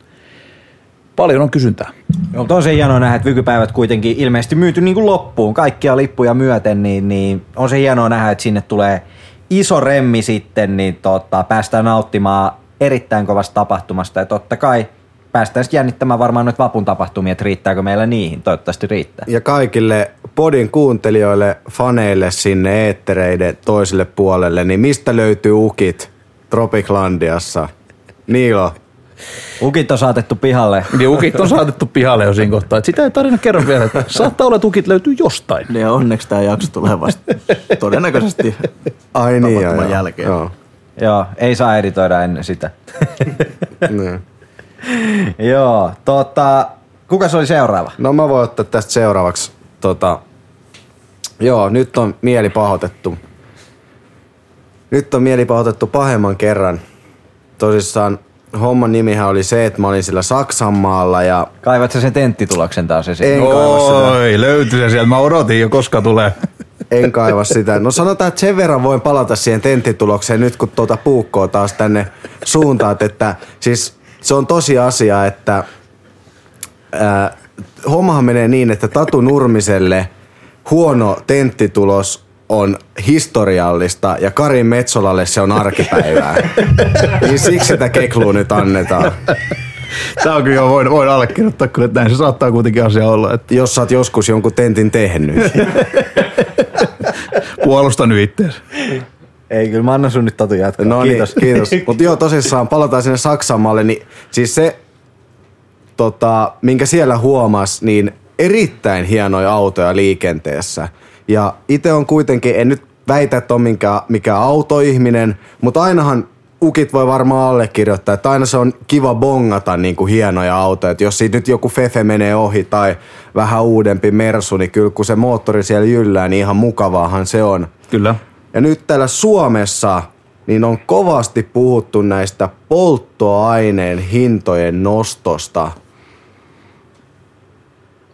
paljon on kysyntää. On tosi hienoa nähdä, että vykypäivät kuitenkin ilmeisesti myyty niin kuin loppuun, kaikkia lippuja myöten, niin, niin on se hienoa nähdä, että sinne tulee iso remmi sitten, niin tota, päästään nauttimaan erittäin kovasta tapahtumasta ja totta kai päästään sitten jännittämään varmaan noita vapun tapahtumia, että riittääkö meillä niihin. Toivottavasti riittää. Ja kaikille podin kuuntelijoille, faneille sinne eettereiden toiselle puolelle, niin mistä löytyy ukit Tropiclandiassa? Niilo. Ukit on saatettu pihalle. Niin, ukit on saatettu pihalle jo siinä kohtaa. Sitä ei tarina kerro vielä, että saattaa olla, että ukit löytyy jostain. Niin onneksi tämä jakso tulee vasta todennäköisesti Ai niin, joo, jälkeen. Joo. joo, ei saa editoida ennen sitä. Joo, tota, kuka se oli seuraava? No mä voin ottaa tästä seuraavaksi. Tota, joo, nyt on mieli pahoitettu. Nyt on mieli pahoitettu pahemman kerran. Tosissaan homman nimihän oli se, että mä olin sillä Saksanmaalla ja Kaivat sä sen tenttituloksen taas esiin? en kaiva sitä. Oi, löytyi se sieltä. Mä odotin jo, koska tulee. En kaiva sitä. No sanotaan, että sen verran voin palata siihen tenttitulokseen nyt, kun tuota puukkoa taas tänne suuntaat, että siis se on tosi asia, että ää, hommahan menee niin, että Tatu Nurmiselle huono tenttitulos on historiallista ja Karin Metsolalle se on arkipäivää. niin siksi sitä keklua nyt annetaan. Tää on kyllä, voin, voin allekirjoittaa kyllä, että näin se saattaa kuitenkin asia olla. Että Jos sä oot joskus jonkun tentin tehnyt. puolustan nyt ittees. Ei, kyllä mä annan sun nyt Tatu jatkaa. No Kiitos. niin, kiitos. Mutta joo, tosissaan palataan sinne Saksanmaalle, niin siis se, tota, minkä siellä huomas, niin erittäin hienoja autoja liikenteessä. Ja itse on kuitenkin, en nyt väitä, että on minkä, mikä autoihminen, mutta ainahan ukit voi varmaan allekirjoittaa, että aina se on kiva bongata niin kuin hienoja autoja. Et jos siitä nyt joku Fefe menee ohi tai vähän uudempi Mersu, niin kyllä kun se moottori siellä jyllää, niin ihan mukavaahan se on. Kyllä. Ja nyt täällä Suomessa niin on kovasti puhuttu näistä polttoaineen hintojen nostosta.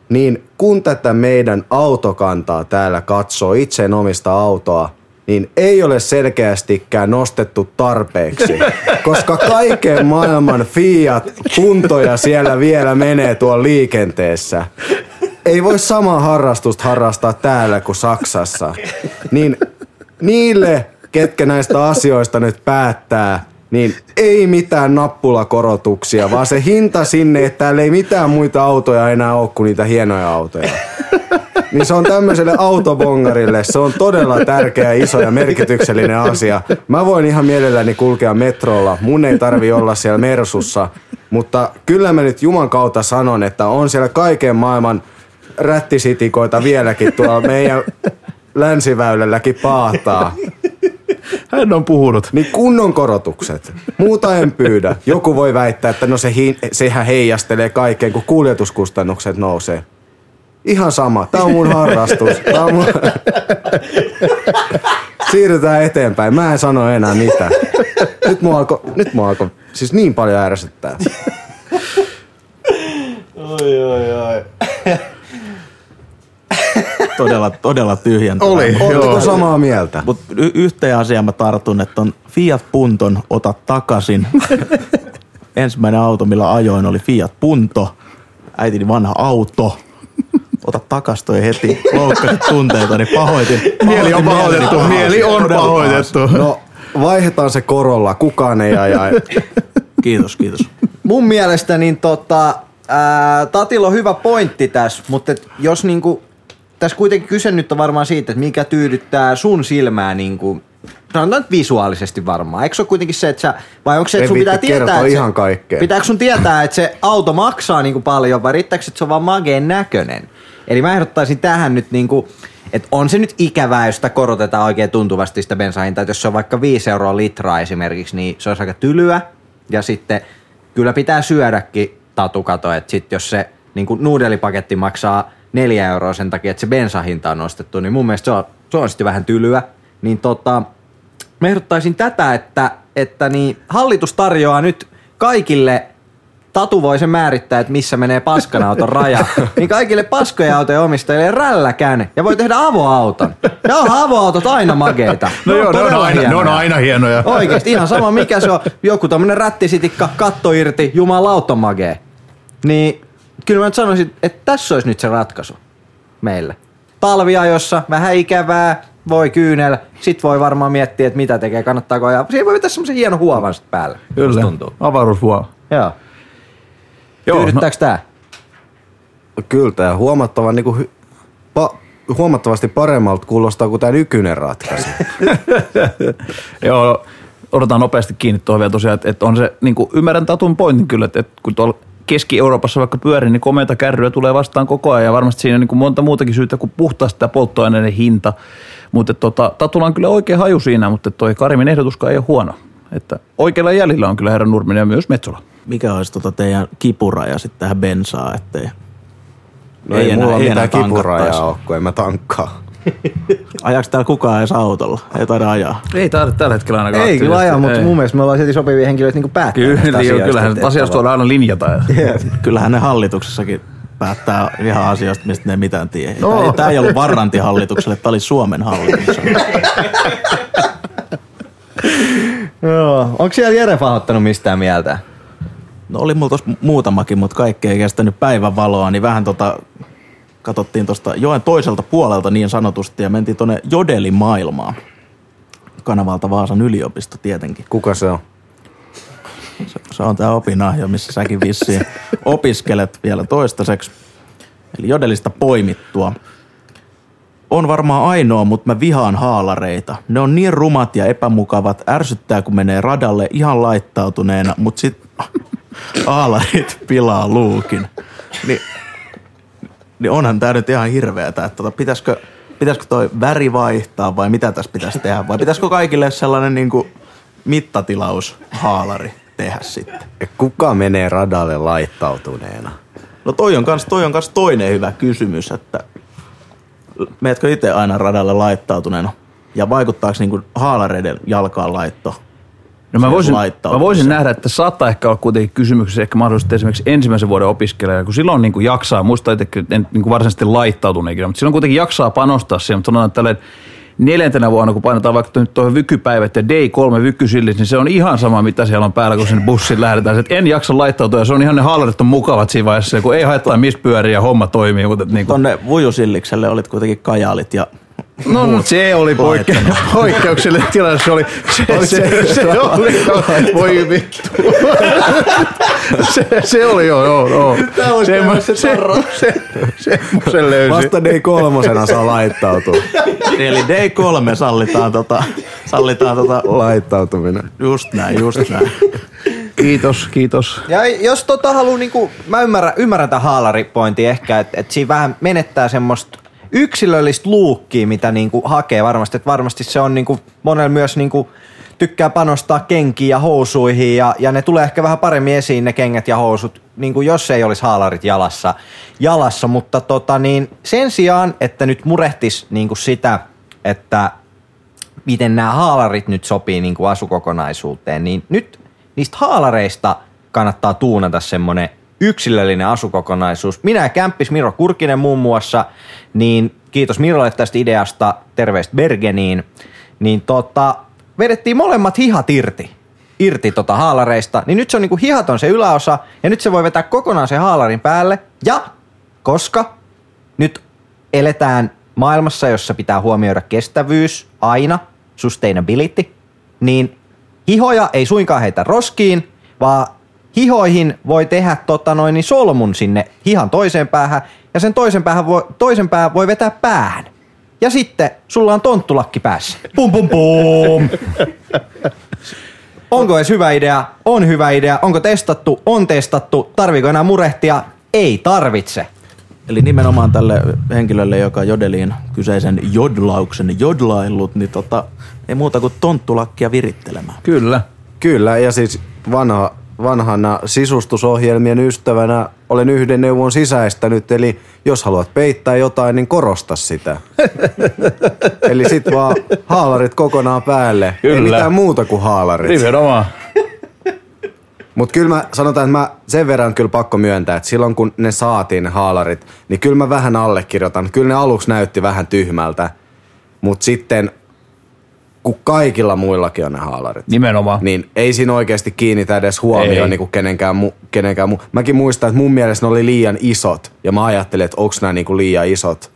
Niin kun tätä meidän autokantaa täällä katsoo, itse en omista autoa, niin ei ole selkeästikään nostettu tarpeeksi, koska kaiken maailman Fiat puntoja siellä vielä menee tuolla liikenteessä. Ei voi samaa harrastusta harrastaa täällä kuin Saksassa. Niin niille, ketkä näistä asioista nyt päättää, niin ei mitään nappulakorotuksia, vaan se hinta sinne, että täällä ei mitään muita autoja enää ole kuin niitä hienoja autoja. Niin se on tämmöiselle autobongarille, se on todella tärkeä, iso ja merkityksellinen asia. Mä voin ihan mielelläni kulkea metrolla, mun ei tarvi olla siellä Mersussa, mutta kyllä mä nyt Juman kautta sanon, että on siellä kaiken maailman rättisitikoita vieläkin tuolla meidän länsiväylälläkin paataa. Hän on puhunut. Niin kunnon korotukset. Muuta en pyydä. Joku voi väittää, että no se hi- sehän heijastelee kaikkeen, kun kuljetuskustannukset nousee. Ihan sama. Tämä on mun harrastus. Tää on mun... Siirrytään eteenpäin. Mä en sano enää mitään. Nyt mua alkoi, nyt mua alkoi siis niin paljon ärsyttää. Oi, oi, oi. Todella, todella tyhjentävää. Oli. Oletteko Joo. samaa mieltä? Mutta y- yhteen asiaan mä tartun, että on Fiat Punton ota takaisin. Ensimmäinen auto, millä ajoin, oli Fiat Punto. Äitini vanha auto. Ota takas toi heti. Loukkasit tunteita, niin pahoitin. Mieli on pahoitin pahoitettu. mieleni Mieli on pahoitettu. No, vaihdetaan se korolla. Kukaan ei aja. Kiitos, kiitos. Mun mielestä niin tota, ää, Tatilla on hyvä pointti tässä, mutta jos niinku, tässä kuitenkin kyse nyt on varmaan siitä, että mikä tyydyttää sun silmää niinku, sanotaan nyt visuaalisesti varmaan. Eikö se ole kuitenkin se, että sä, vai onko se, että sun pitää tietää, että ihan se, kaikkea. pitääkö sun tietää, että se auto maksaa niinku paljon vai riittääkö, että se on vaan mageen näköinen? Eli mä ehdottaisin tähän nyt niinku, että on se nyt ikävää, jos sitä korotetaan oikein tuntuvasti sitä bensahintaa, että jos se on vaikka 5 euroa litraa esimerkiksi, niin se olisi aika tylyä. Ja sitten kyllä pitää syödäkin tatukato, että sit jos se niin kuin nuudelipaketti maksaa neljä euroa sen takia, että se bensahinta on nostettu, niin mun mielestä se on, se on sitten vähän tylyä. Niin tota, mä ehdottaisin tätä, että, että niin hallitus tarjoaa nyt kaikille Tatu voi sen määrittää, että missä menee paskanauton raja. niin kaikille paskojen autojen omistajille rälläkään ja voi tehdä avoauton. Ja onhan avoautot aina mageita. No joo, ne on, aina, ne on hienoja. aina hienoja. Oikeesti ihan sama mikä se on. Joku tämmönen rättisitikka, katto irti, jumalauta magee. Niin kyllä mä nyt sanoisin, että tässä olisi nyt se ratkaisu meille. Talviajossa, vähän ikävää, voi kyynel. Sit voi varmaan miettiä, että mitä tekee, kannattaako ajaa. Siihen voi vetää semmoisen hieno huovan sit päälle. Kyllä, tuntuu. avaruusvuoro. Joo. Joo, no, Tyydyttääks tää? Kyllä tämä huomattavan, niin kuin, pa, huomattavasti paremmalta kuulostaa kuin tämä nykyinen ratkaisu. Joo, odotan nopeasti kiinni tuohon vielä tosiaan, että, että on se, niin kuin, ymmärrän Tatun pointin kyllä, että, että kun tuolla Keski-Euroopassa vaikka pyörii, niin komeita kärryjä tulee vastaan koko ajan ja varmasti siinä on niin kuin monta muutakin syytä kuin puhtaasti tämä polttoaineiden hinta. Mutta tota, Tatulla on kyllä oikein haju siinä, mutta toi Karimin ehdotuskaan ei ole huono. Että oikealla jäljellä on kyllä herra Nurminen ja myös Metsola. Mikä olisi tota teidän kipuraja sitten tähän bensaa, ettei No ei, ei mulla enää mitään kipurajaa ole, kun en mä tankkaa. Ajaako täällä kukaan edes autolla? Ei taida ajaa. Ei taida tällä hetkellä ainakaan. Ei kyllä aja, mutta mun mielestä me ollaan silti sopivia henkilöitä niin päättää Kyllä, asioista, kyllähän asiasta voidaan aina linjata. Kyllähän ne hallituksessakin päättää ihan asioista, mistä ne ei mitään tiedä. No. No. Tämä ei ollut Varranti hallitukselle, tämä oli Suomen hallitukselle. Joo. Onko siellä Jere pahoittanut mistään mieltä? No oli mulla tossa muutamakin, mutta kaikki ei kestänyt päivän valoa, niin vähän tota, katsottiin tuosta joen toiselta puolelta niin sanotusti ja mentiin tuonne Jodelimaailmaan. Kanavalta Vaasan yliopisto tietenkin. Kuka se on? Se, se on tämä opinahjo, missä säkin vissiin opiskelet vielä toistaiseksi. Eli Jodelista poimittua. On varmaan ainoa, mutta mä vihaan haalareita. Ne on niin rumat ja epämukavat, ärsyttää kun menee radalle ihan laittautuneena, mutta sit haalarit pilaa luukin. Ni, niin onhan tää nyt ihan hirveetä, että tota, pitäisikö, pitäisikö toi väri vaihtaa vai mitä tässä pitäisi tehdä? Vai pitäisikö kaikille sellainen niinku mittatilaushaalari tehdä sitten? Ja kuka menee radalle laittautuneena? No toi on kans, toi on kans toinen hyvä kysymys, että meetkö itse aina radalle laittautuneena? Ja vaikuttaako niinku haalareiden jalkaan laitto? No mä voisin, mä voisin nähdä, että saattaa ehkä olla kuitenkin kysymyksessä ehkä mahdollisesti esimerkiksi ensimmäisen vuoden opiskelija, kun silloin niin kuin jaksaa, muista itsekin, en niin kuin varsinaisesti laittautunut ikinä, mutta silloin kuitenkin jaksaa panostaa siihen, mutta sanotaan, että tälleen neljäntenä vuonna, kun painetaan vaikka nyt tuohon vykypäivät ja D3 vykysillit, niin se on ihan sama, mitä siellä on päällä, kun sinne bussiin lähdetään. Et en jaksa laittautua ja se on ihan ne haalarit on mukavat siinä vaiheessa, kun ei haittaa pyörii ja homma toimii. Mutta niin kuin, Tonne vujusillikselle olit kuitenkin kajaalit ja No, mutta se oli poikke- poikkeuksellinen tilanne. Se oli, se, se, se, se oli, voi vittu. se, se oli joo, joo, joo. Se, se, se, se, se, se löysi. Vasta D3 saa laittautua. Eli D3 sallitaan tota, sallitaan tota, Laittautuminen. just näin, just näin. Kiitos, kiitos. Ja jos tota haluu, niinku, mä ymmärrän, ymmärrän tämän haalaripointin ehkä, että et siinä vähän menettää semmoista yksilöllistä luukkiä, mitä niinku hakee varmasti. Että varmasti se on niinku, monella myös niinku, tykkää panostaa kenkiin ja housuihin ja, ja ne tulee ehkä vähän paremmin esiin ne kengät ja housut, niin kuin jos ei olisi haalarit jalassa, jalassa. mutta tota niin, sen sijaan, että nyt murehtis niin kuin sitä, että miten nämä haalarit nyt sopii niin kuin asukokonaisuuteen, niin nyt niistä haalareista kannattaa tuunata semmoinen yksilöllinen asukokonaisuus. Minä Kämppis Miro Kurkinen muun muassa, niin kiitos Mirolle tästä ideasta, terveistä Bergeniin, niin tota, vedettiin molemmat hihat irti irti tota haalareista, niin nyt se on niinku hihaton se yläosa, ja nyt se voi vetää kokonaan sen haalarin päälle, ja koska nyt eletään maailmassa, jossa pitää huomioida kestävyys aina, sustainability, niin hihoja ei suinkaan heitä roskiin, vaan hihoihin voi tehdä tota noin, niin solmun sinne hihan toiseen päähän, ja sen toisen, päähän voi, toisen päähän voi vetää päähän. Ja sitten sulla on tonttulakki päässä. Pum pum pum. Onko edes hyvä idea? On hyvä idea. Onko testattu? On testattu. Tarviiko enää murehtia? Ei tarvitse. Eli nimenomaan tälle henkilölle, joka jodeliin kyseisen jodlauksen jodlaillut, niin tota, ei muuta kuin tonttulakkia virittelemään. Kyllä. Kyllä, ja siis vanha, vanhana sisustusohjelmien ystävänä olen yhden neuvon sisäistänyt, eli jos haluat peittää jotain, niin korosta sitä. eli sit vaan haalarit kokonaan päälle. Ei Kyllä. mitään muuta kuin haalarit. Nimenomaan. Mutta kyllä mä sanotaan, että mä sen verran kyllä pakko myöntää, että silloin kun ne saatiin ne haalarit, niin kyllä mä vähän allekirjoitan. Kyllä ne aluksi näytti vähän tyhmältä, mutta sitten kun kaikilla muillakin on ne haalarit, Nimenomaan. niin ei siinä oikeasti kiinnitä edes huomioon niin kenenkään, mu, kenenkään mu. Mäkin muistan, että mun mielestä ne oli liian isot, ja mä ajattelin, että onks nämä niinku liian isot.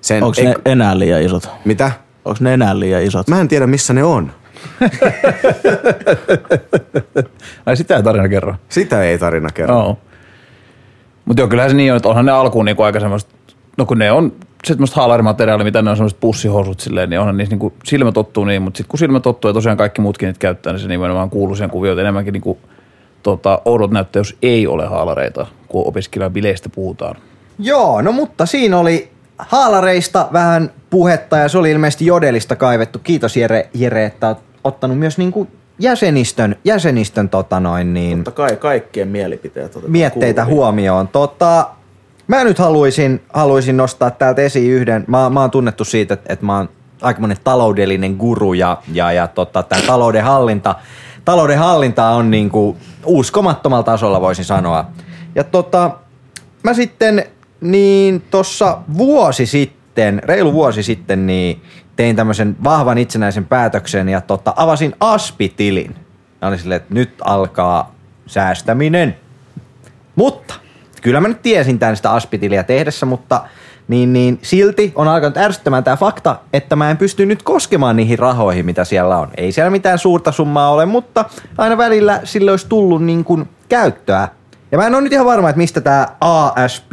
Sen, Onko ei- ne enää liian isot? Mitä? Onko ne enää liian isot? Mä en tiedä, missä ne on. Ai sitä ei tarina kerro. Sitä ei tarina kerro. Joo. Mutta joo, kyllähän se niin on, että onhan ne alkuun niinku aika semmoista, no kun ne on semmoista haalarimateriaalia, mitä ne on semmoiset pussihousut silleen, niin onhan niissä niinku silmä tottuu niin, mutta sitten kun silmä tottuu ja tosiaan kaikki muutkin niitä käyttää, niin se nimenomaan kuuluu siihen kuvioon, että enemmänkin niinku, tota, oudot näyttää, jos ei ole haalareita, kun opiskelijabileistä puhutaan. Joo, no mutta siinä oli haalareista vähän puhetta ja se oli ilmeisesti Jodelista kaivettu. Kiitos Jere, Jere että oot ottanut myös niinku jäsenistön, jäsenistön tota noin niin, Totta kai kaikkien mielipiteet mietteitä kuuluviin. huomioon. Tota, Mä nyt haluaisin, haluaisin nostaa täältä esiin yhden. Mä, mä oon tunnettu siitä, että, että mä oon aikamoinen taloudellinen guru ja, ja, ja tota, tämä talouden hallinta, talouden hallinta on niinku uskomattomalla tasolla voisin sanoa. Ja tota, mä sitten niin tuossa vuosi sitten, reilu vuosi sitten, niin tein tämmöisen vahvan itsenäisen päätöksen ja tota, avasin Aspitilin. Ja olin silleen, että nyt alkaa säästäminen. Mutta, kyllä mä nyt tiesin tämän sitä Aspitilia tehdessä, mutta niin, niin silti on alkanut ärsyttämään tämä fakta, että mä en pysty nyt koskemaan niihin rahoihin, mitä siellä on. Ei siellä mitään suurta summaa ole, mutta aina välillä sille olisi tullut niin kuin käyttöä. Ja mä en ole nyt ihan varma, että mistä tämä ASP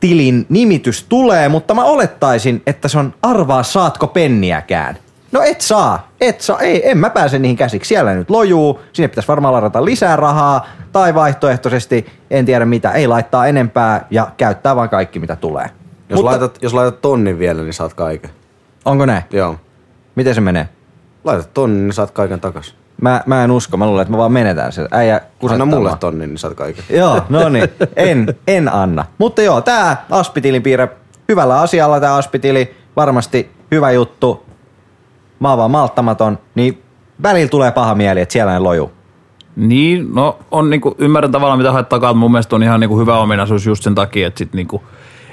tilin nimitys tulee, mutta mä olettaisin, että se on arvaa saatko penniäkään. No et saa, et saa, ei, en mä pääse niihin käsiksi. Siellä nyt lojuu, sinne pitäisi varmaan ladata lisää rahaa, tai vaihtoehtoisesti, en tiedä mitä, ei laittaa enempää ja käyttää vaan kaikki mitä tulee. Jos, Mutta, laitat, jos laitat tonnin vielä, niin saat kaiken. Onko ne? Joo. Miten se menee? Laitat tonnin, niin saat kaiken takas. Mä, mä en usko, mä luulen, että mä vaan menetään se. Äijä Anna mulle tonnin, niin saat kaiken. Joo, no niin. En, en anna. Mutta joo, tää Aspitilin piirre, hyvällä asialla tää Aspitili, varmasti hyvä juttu. Mä oon vaan malttamaton, niin välillä tulee paha mieli, että siellä ei loju. Niin, no on niinku, ymmärrän tavallaan mitä haet takaa, mun mielestä on ihan niinku hyvä ominaisuus just sen takia, että sit niinku,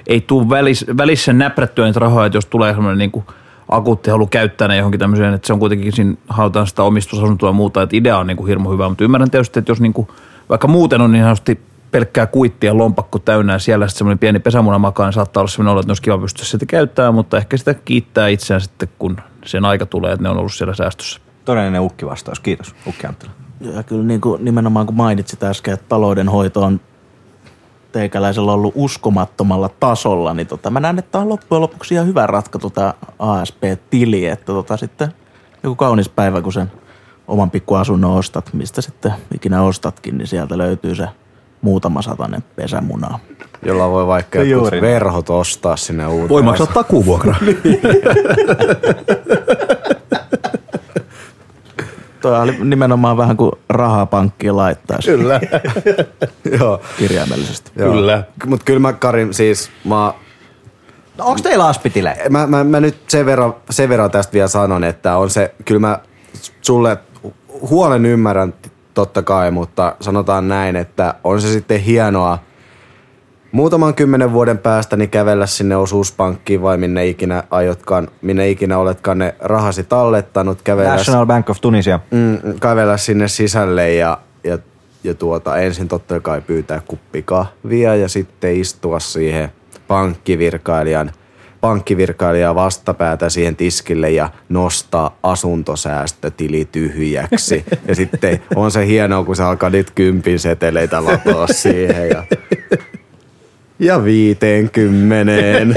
ei tuu välis, välissä näprättyä niitä rahoja, että jos tulee semmoinen niinku, akuutti halu käyttää ne johonkin tämmöiseen, että se on kuitenkin siinä halutaan sitä omistusasuntoa ja muuta, että idea on niinku hirmu hyvä, mutta ymmärrän tietysti, että jos niinku, vaikka muuten on niin sanotusti pelkkää kuittia lompakko täynnä ja siellä sitten semmoinen pieni pesämuna makaa, niin saattaa olla semmoinen olo, että ne olisi kiva pystyä sitä käyttämään, mutta ehkä sitä kiittää itseään sitten, kun sen aika tulee, että ne on ollut siellä säästössä. Todellinen ukkivastaus. Kiitos, Ukki Anttila. Ja kyllä niin kuin nimenomaan kun mainitsit äsken, että taloudenhoito on teikäläisellä ollut uskomattomalla tasolla, niin tota, mä näen, että on loppujen lopuksi ihan hyvä ratkaisu tämä ASP-tili, että tota, sitten joku kaunis päivä, kun sen oman pikkuasunnon ostat, mistä sitten ikinä ostatkin, niin sieltä löytyy se muutama satanen pesämunaa. Jolla voi vaikka jotkut verhot ostaa sinne uuteen. Voi maksaa takuvuokra. Toi oli nimenomaan vähän kuin rahaa pankkiin laittaa. Kyllä. Joo. Kirjaimellisesti. Joo. Kyllä. Mutta kyllä mä Karin siis, mä No onks teillä aspitile? Mä, mä, mä, nyt sen verran, sen verran tästä vielä sanon, että on se, kyllä mä sulle huolen ymmärrän totta kai, mutta sanotaan näin, että on se sitten hienoa muutaman kymmenen vuoden päästä niin kävellä sinne osuuspankkiin vai minne ikinä aiotkaan, minne ikinä oletkaan ne rahasi tallettanut. Kävellä, National Bank of Tunisia. Mm, kävellä sinne sisälle ja, ja, ja tuota, ensin totta kai pyytää kuppi kahvia ja sitten istua siihen pankkivirkailijan – pankkivirkailija vastapäätä siihen tiskille ja nostaa asuntosäästötili tyhjäksi. Ja sitten on se hienoa, kun se alkaa nyt kympin seteleitä latoa siihen. Ja, ja viiteenkymmeneen.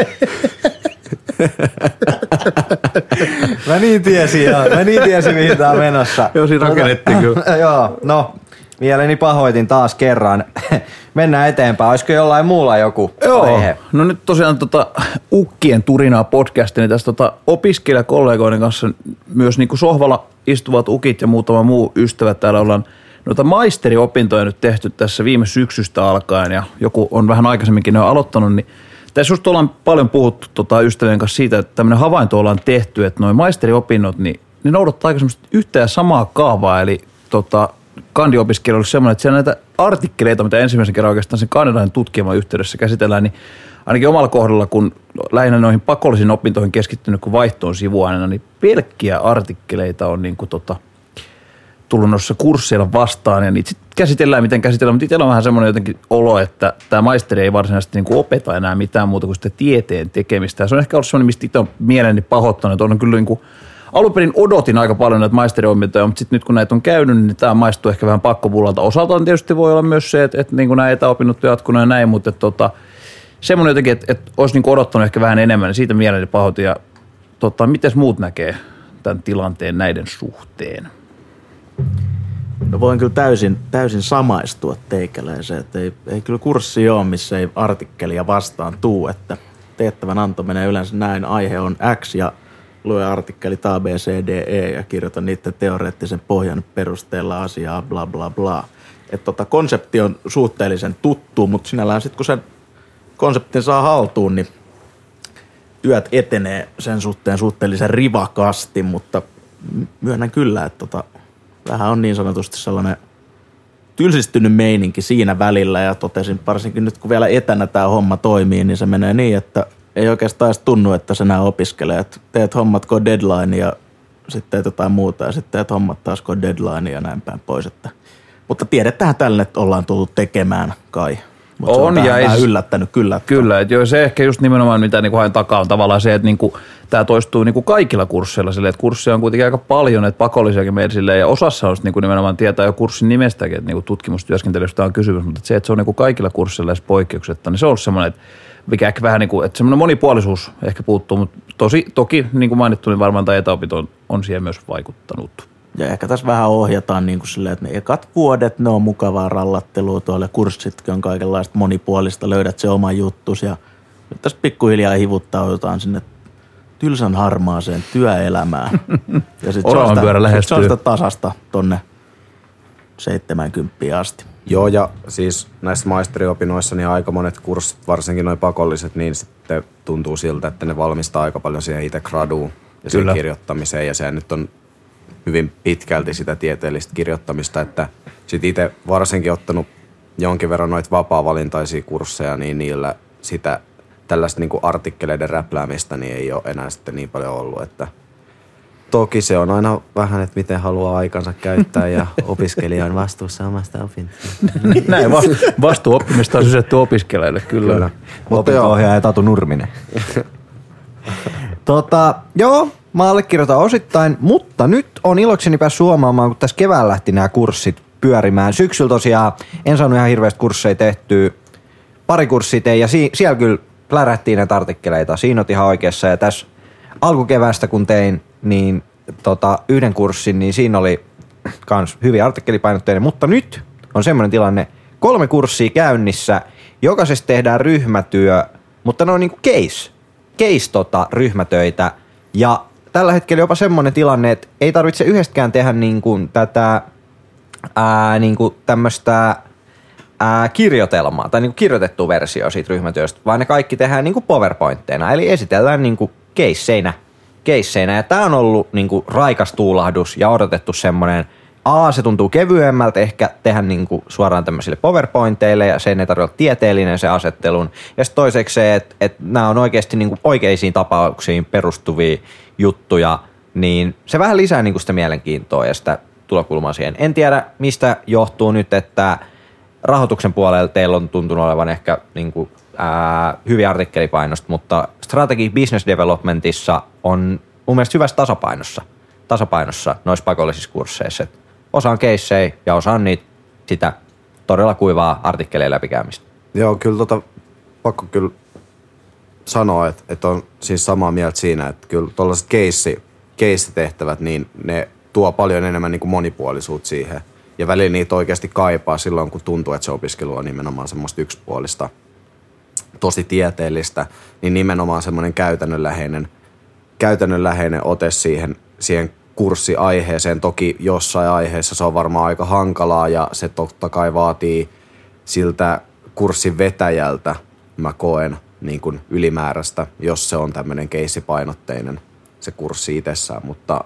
mä niin tiesin, joo. Mä niin tiesin, mihin tää on menossa. Joo, siinä rakennettiin kyllä. joo, no Mieleni pahoitin taas kerran. Mennään eteenpäin. Olisiko jollain muulla joku Joo. aihe? No nyt tosiaan tota, Ukkien turinaa podcastin, niin tässä tota, opiskelijakollegoiden kanssa myös niin kuin sohvalla istuvat ukit ja muutama muu ystävä täällä ollaan noita maisteriopintoja nyt tehty tässä viime syksystä alkaen ja joku on vähän aikaisemminkin ne on aloittanut, niin tässä just ollaan paljon puhuttu tota, ystävien kanssa siitä, että tämmöinen havainto ollaan tehty, että noin maisteriopinnot, niin ne noudattaa aika yhtä ja samaa kaavaa, eli tota, kandiopiskelu ollut semmoinen, että siellä näitä artikkeleita, mitä ensimmäisen kerran oikeastaan sen kandidatin tutkiman yhteydessä käsitellään, niin ainakin omalla kohdalla, kun lähinnä noihin pakollisiin opintoihin keskittynyt kuin vaihtoon sivuaineena, niin pelkkiä artikkeleita on niin kuin tota, tullut noissa kursseilla vastaan ja niitä käsitellään, miten käsitellään, mutta itsellä on vähän semmoinen jotenkin olo, että tämä maisteri ei varsinaisesti niin kuin opeta enää mitään muuta kuin sitä tieteen tekemistä. Ja se on ehkä ollut semmoinen, mistä itse on mieleni pahoittanut, että on kyllä niin kuin alun perin odotin aika paljon näitä maisteriomintoja, mutta sitten nyt kun näitä on käynyt, niin tämä maistuu ehkä vähän pakkopullalta. Osaltaan tietysti voi olla myös se, että, että niin kuin nämä etäopinnot jatkunut ja näin, mutta että, tota, semmoinen jotenkin, että, että olisi niin odottanut ehkä vähän enemmän, niin siitä mieleni pahoitin. Ja tota, miten muut näkee tämän tilanteen näiden suhteen? No voin kyllä täysin, täysin samaistua teikäläiseen, että ei, ei kyllä kurssi ole, missä ei artikkelia vastaan tuu, että tehtävän anto menee yleensä näin, aihe on X ja lue artikkelit A, B, C, D, E ja kirjoita niiden teoreettisen pohjan perusteella asiaa, bla bla bla. Että tota, konsepti on suhteellisen tuttu, mutta sinällään sitten kun sen konseptin saa haltuun, niin työt etenee sen suhteen suhteellisen rivakasti, mutta myönnän kyllä, että tota, vähän on niin sanotusti sellainen tylsistynyt meininki siinä välillä ja totesin varsinkin nyt kun vielä etänä tämä homma toimii, niin se menee niin, että ei oikeastaan edes tunnu, että sä nää opiskelee. Et teet hommat kun deadline ja sitten teet jotain muuta ja sitten teet hommat taas kun deadline ja näin päin pois. Että, mutta tiedetään tälle, että ollaan tullut tekemään kai. Mutta On, on ja ei yllättänyt kyllä. että Kyllä, että joo, se ehkä just nimenomaan mitä niinku haen takaa on tavallaan se, että niinku, tämä toistuu niinku kaikilla kursseilla silleen, että kursseja on kuitenkin aika paljon, että pakollisiakin meillä silleen, ja osassa on sit niinku nimenomaan tietää jo kurssin nimestäkin, että niinku tutkimustyöskentelystä on kysymys, mutta se, että se on niinku kaikilla kursseilla edes poikkeuksetta, niin se on ollut semmoinen, että mikä ehkä vähän niinku, että semmoinen monipuolisuus ehkä puuttuu, mutta tosi, toki niin kuin mainittu, niin varmaan tämä etäopinto on, on siihen myös vaikuttanut. Ja ehkä tässä vähän ohjataan niin kuin silleen, että ne ekat vuodet, ne on mukavaa rallattelua tuolla. Kurssitkin on kaikenlaista monipuolista, löydät se oma juttus ja nyt tässä pikkuhiljaa hivuttaudutaan sinne tylsän harmaaseen työelämään. Ja sit Oravan pyörä sit se on sitä tasasta tonne 70 asti. Joo, ja siis näissä maisteriopinnoissa niin aika monet kurssit, varsinkin noin pakolliset, niin sitten tuntuu siltä, että ne valmistaa aika paljon siihen itse graduun ja siihen Kyllä. kirjoittamiseen. Ja se nyt on hyvin pitkälti sitä tieteellistä kirjoittamista, että sit itse varsinkin ottanut jonkin verran noita vapaa-valintaisia kursseja, niin niillä sitä tällaista niin kuin artikkeleiden räpläämistä niin ei ole enää sitten niin paljon ollut, että Toki se on aina vähän, että miten haluaa aikansa käyttää ja opiskelija on vastuussa omasta opintosta. Näin, va- vastuu oppimista on sysätty opiskelijalle, kyllä. Kyllä. Mutta joo, Opinto-ohjaaja Tatu Nurminen. tota, joo, mä allekirjoitan osittain, mutta nyt on ilokseni päässyt huomaamaan, kun tässä keväällä lähti nämä kurssit pyörimään. Syksyllä tosiaan en saanut ihan hirveästi kursseja tehtyä. Pari kurssia tein ja si- siellä kyllä plärähtiin näitä artikkeleita. Siinä on ihan oikeassa. Ja tässä alkukevästä kun tein niin tota, yhden kurssin, niin siinä oli kans hyvin artikkelipainotteinen. Mutta nyt on semmoinen tilanne, kolme kurssia käynnissä, jokaisesta tehdään ryhmätyö, mutta ne on niinku case, case tota, ryhmätöitä. Ja tällä hetkellä jopa semmoinen tilanne, että ei tarvitse yhdestäkään tehdä niin kuin tätä ää, niin kuin tämmöistä ää, kirjoitelmaa tai niin kuin kirjoitettu versio siitä ryhmätyöstä, vaan ne kaikki tehdään niin kuin PowerPointteina, eli esitellään niin kuin keisseinä. Keisseinä. Ja tämä on ollut niin kuin raikas tuulahdus ja odotettu semmoinen, A, se tuntuu kevyemmältä ehkä tehdä niin kuin suoraan tämmöisille PowerPointeille ja sen ei tarvitse olla tieteellinen se asettelun. Ja sitten toiseksi se, että, että nämä on oikeasti niin kuin oikeisiin tapauksiin perustuvia juttuja, niin se vähän lisää niin kuin sitä mielenkiintoa ja sitä tulokulmaa siihen. En tiedä, mistä johtuu nyt, että rahoituksen puolella teillä on tuntunut olevan ehkä niin kuin, ää, hyviä artikkelipainosta, mutta Strategy Business Developmentissa on mun mielestä hyvässä tasapainossa, tasapainossa noissa pakollisissa kursseissa. Et osa on keissejä ja osa on niitä sitä todella kuivaa artikkeleja läpikäymistä. Joo, kyllä tota, pakko kyllä sanoa, että, että on siis samaa mieltä siinä, että kyllä tuollaiset keissi, keissitehtävät, niin ne tuo paljon enemmän niin kuin monipuolisuutta siihen. Ja välillä niitä oikeasti kaipaa silloin, kun tuntuu, että se opiskelu on nimenomaan semmoista yksipuolista, tosi tieteellistä, niin nimenomaan semmoinen käytännönläheinen, käytännönläheinen ote siihen, siihen kurssiaiheeseen. Toki jossain aiheessa se on varmaan aika hankalaa ja se totta kai vaatii siltä kurssin vetäjältä, mä koen, niin kuin ylimääräistä, jos se on tämmöinen keissipainotteinen se kurssi itsessään, mutta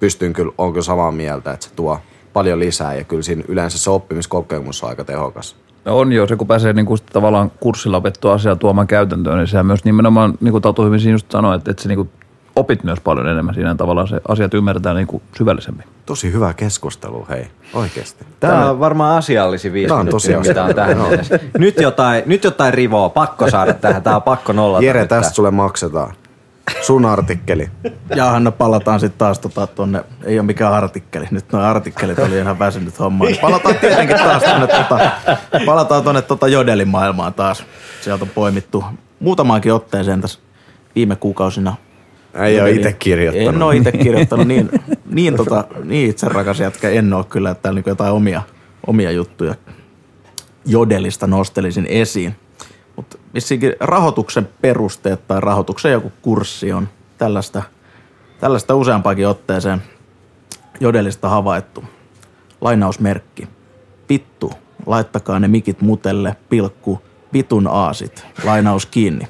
pystyn kyllä, on kyllä samaa mieltä, että se tuo paljon lisää ja kyllä siinä yleensä se oppimiskokemus on aika tehokas. On jo, se kun pääsee niinku sit tavallaan kurssilla opettua asiaa tuomaan käytäntöön, niin sehän myös nimenomaan, niin kuin Tatu hyvin siinä just sanoi, että, että se niinku opit myös paljon enemmän siinä tavallaan se asiat ymmärretään niinku syvällisemmin. Tosi hyvä keskustelu, hei, oikeasti. Tämä on varmaan asiallisin viisi Tää on minuuttia, tosi mitä on tähän mennessä. nyt, jotain, nyt jotain rivoa, pakko saada tähän, tämä on pakko nollata. Jere, tästä sulle maksetaan. Sun artikkeli. Ja Hanna, palataan sitten taas tota tonne, ei ole mikään artikkeli, nyt nuo artikkelit oli ihan väsynyt homma. Niin palataan tietenkin taas tonne, tota, palataan tonne tota Jodelin maailmaan taas. Sieltä on poimittu muutamaankin otteeseen tässä viime kuukausina. Ei ole Jodeli- itse kirjoittanut. En ole itse kirjoittanut, niin, niin, tota, niin itse rakas jätkä en ole kyllä, että täällä niinku jotain omia, omia juttuja Jodelista nostelisin esiin. Mutta vissiinkin rahoituksen perusteet tai rahoituksen joku kurssi on tällaista, tällaista useampaakin otteeseen Jodelista havaittu. Lainausmerkki. Vittu, laittakaa ne mikit mutelle, pilkku, vitun aasit, lainaus kiinni.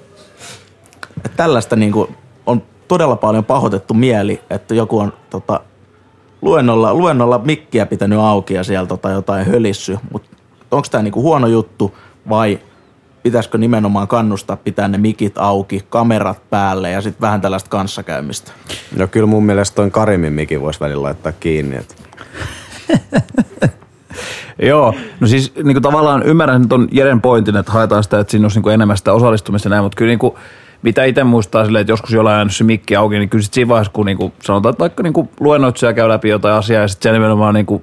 Et tällaista niinku on todella paljon pahoitettu mieli, että joku on tota, luennolla, luennolla mikkiä pitänyt auki ja siellä tota jotain hölissy, mutta onko tämä niinku huono juttu vai pitäisikö nimenomaan kannustaa pitää ne mikit auki, kamerat päälle ja sitten vähän tällaista kanssakäymistä? No kyllä mun mielestä ton Karimin mikin voisi välillä laittaa kiinni. Että Joo, no siis niin kuin tavallaan ymmärrän ton Jeren pointin, että haetaan sitä, että siinä olisi niin kuin enemmän sitä osallistumista näin, mutta kyllä niin kuin, mitä itse muistaa silleen, että joskus jollain jäänyt se mikki auki, niin kyllä siinä vaiheessa, kun niin kuin, sanotaan, että vaikka niin kuin luennoitsija käy läpi jotain asiaa ja sitten se nimenomaan niin kuin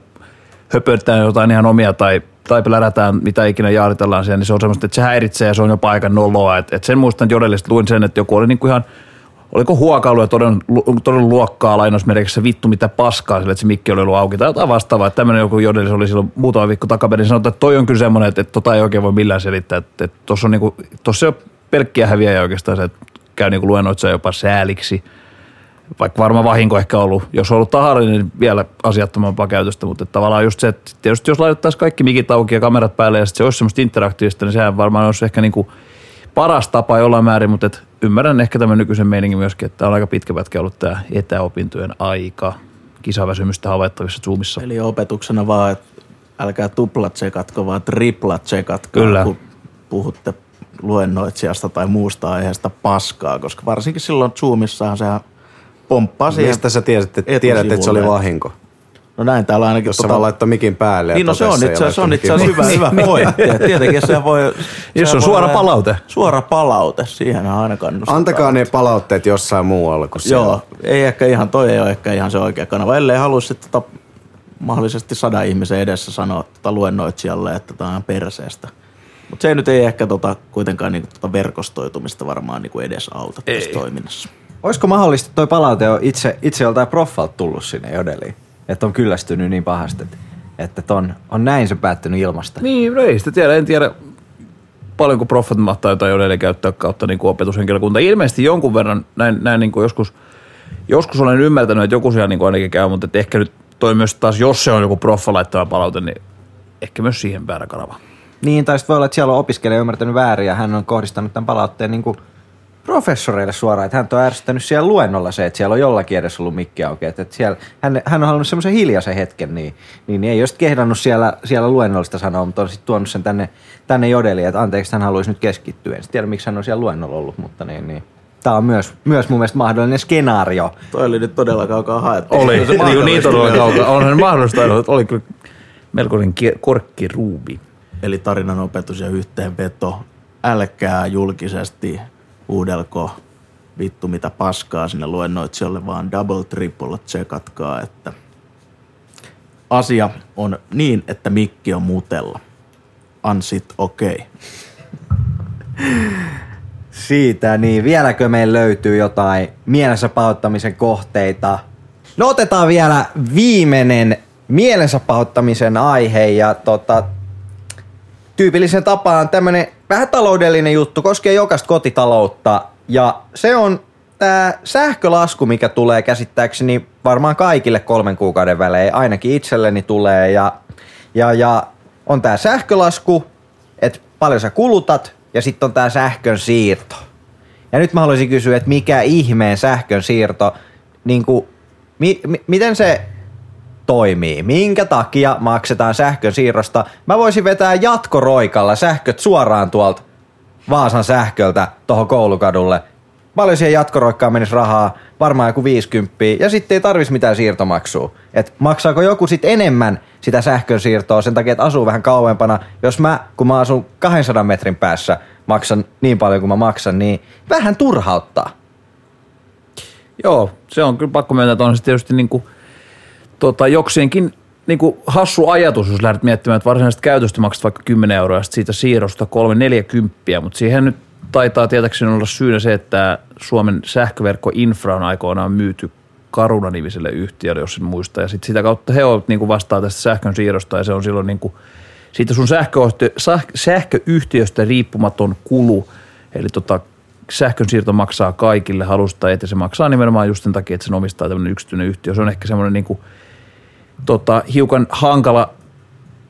höpöttää jotain ihan omia tai, tai plärätään, mitä ikinä jaaritellaan siellä, niin se on semmoista, että se häiritsee ja se on jo paikan noloa. Et, et sen muistan jodellisesti luin sen, että joku oli niin kuin ihan oliko huokailu ja todella, todella luokkaa lainausmerkissä vittu mitä paskaa sille, että se mikki oli ollut auki tai jotain vastaavaa. Että tämmöinen joku jodellis oli silloin muutama viikko takaperin. Sanotaan, että toi on kyllä semmoinen, että, että tota ei oikein voi millään selittää. Että, että tuossa on, niinku, tossa on pelkkiä häviäjä oikeastaan se, että käy niinku luennoitsa jopa sääliksi. Vaikka varma vahinko ehkä ollut, jos on ollut tahallinen, niin vielä asiattomampaa käytöstä, mutta tavallaan just se, että tietysti jos laitettaisiin kaikki mikit auki ja kamerat päälle ja sitten se olisi semmoista interaktiivista, niin sehän varmaan olisi ehkä niinku paras tapa jollain määrin, mutta et ymmärrän ehkä tämän nykyisen meiningin myöskin, että on aika pitkä pätkä ollut tämä etäopintojen aika. Kisaväsymystä havaittavissa Zoomissa. Eli opetuksena vaan, että älkää tuplat tsekatko, vaan triplat tsekatko, Kyllä. kun puhutte luennoitsijasta tai muusta aiheesta paskaa, koska varsinkin silloin Zoomissahan sehän pomppaa siihen mistä sä tiesit, että, tiedät, että se oli vahinko? No näin täällä ainakin. Jos vaan laittoi mikin päälle Niin no se on itse asiassa, on itse asiassa hyvä, hyvä pointti. Et Tietenkin se voi... Jos on voi suora olla- palaute. Suora palaute, siihen aina kannustaa. Antakaa ne palautteet jossain muualla kuin siellä. Joo, ei ehkä ihan, toi ei ole ehkä ihan se oikea kanava. Ellei halua sitten tota, mahdollisesti sada ihmisen edessä sanoa tota luennoitsijalle, että tämä on perseestä. Mutta se nyt ei ehkä tota, kuitenkaan niinku tota verkostoitumista varmaan niinku edes auta tässä toiminnassa. Olisiko mahdollista, että toi palaute on itse, itse joltain proffalta tullut sinne jodeliin? Että on kyllästynyt niin pahasti, että, ton, on näin se päättynyt ilmasta. Niin, no ei sitä tiedä. En tiedä paljonko proffat mahtaa jotain jodelleen käyttää kautta niin kuin opetushenkilökunta. Ilmeisesti jonkun verran, näin, näin niin kuin joskus, joskus olen ymmärtänyt, että joku siellä niin kuin ainakin käy, mutta että ehkä nyt toi myös taas, jos se on joku proffa laittava palaute, niin ehkä myös siihen väärä kanava. Niin, tai sitten voi olla, että siellä on opiskelija ymmärtänyt väärin ja hän on kohdistanut tämän palautteen niin kuin professoreille suoraan, että hän on ärsyttänyt siellä luennolla se, että siellä on jollakin edes ollut mikki auki. Että, että siellä, hän, hän on halunnut semmoisen hiljaisen hetken, niin, niin, niin ei olisi kehdannut siellä, siellä luennollista sanoa, mutta on sitten tuonut sen tänne, tänne jodeliin, että anteeksi, hän haluaisi nyt keskittyä. En sit tiedä, miksi hän on siellä luennolla ollut, mutta niin, niin. Tämä on myös, myös mun mielestä mahdollinen skenaario. Toi oli nyt todella kaukaa haettu. Oli, Se niin, niin todella kaukaa. Onhan mahdollista, että oli kyllä melkoinen korkkiruubi. Eli tarinan opetus ja yhteenveto. Älkää julkisesti huudelko vittu mitä paskaa sinne luennoitsijalle, vaan double triple tsekatkaa, että asia on niin, että mikki on mutella. Ansit okei. Okay. Siitä, niin vieläkö meillä löytyy jotain mielensä pahoittamisen kohteita? No otetaan vielä viimeinen mielensä pahoittamisen aihe ja tota, tyypillisen tapaan. Tämmönen vähän taloudellinen juttu, koskee jokaista kotitaloutta. Ja se on tämä sähkölasku, mikä tulee käsittääkseni varmaan kaikille kolmen kuukauden välein, ainakin itselleni tulee ja, ja, ja on tämä sähkölasku, että paljon sä kulutat ja sitten on tämä sähkön siirto. Ja nyt mä haluaisin kysyä, että mikä ihmeen sähkön siirto, niin kuin, mi, mi, miten se toimii? Minkä takia maksetaan sähkön siirrosta? Mä voisin vetää jatkoroikalla sähköt suoraan tuolta Vaasan sähköltä tuohon koulukadulle. Paljon siihen jatkoroikkaan menisi rahaa, varmaan joku 50, ja sitten ei tarvitsisi mitään siirtomaksua. Et maksaako joku sitten enemmän sitä sähkön siirtoa sen takia, että asuu vähän kauempana, jos mä, kun mä asun 200 metrin päässä, maksan niin paljon kuin mä maksan, niin vähän turhauttaa. Joo, se on kyllä pakko myöntää, että on se tietysti niin kuin, tota, jokseenkin niin kuin hassu ajatus, jos lähdet miettimään, että varsinaisesti käytöstä maksat vaikka 10 euroa ja siitä siirrosta 3-40, mutta siihen nyt taitaa tietääkseni olla syynä se, että Suomen sähköverkkoinfra on aikoinaan myyty Karuna-nimiselle yhtiölle, jos sen muistaa, ja sit sitä kautta he ovat niin vastaa tästä sähkön siirrosta, ja se on silloin niin kuin, siitä sun sähköyhtiö, säh- sähköyhtiöstä riippumaton kulu, eli tota, sähkön siirto maksaa kaikille halusta että se maksaa nimenomaan just sen takia, että sen omistaa tämmöinen yksityinen yhtiö. Se on ehkä semmoinen niin tota, hiukan hankala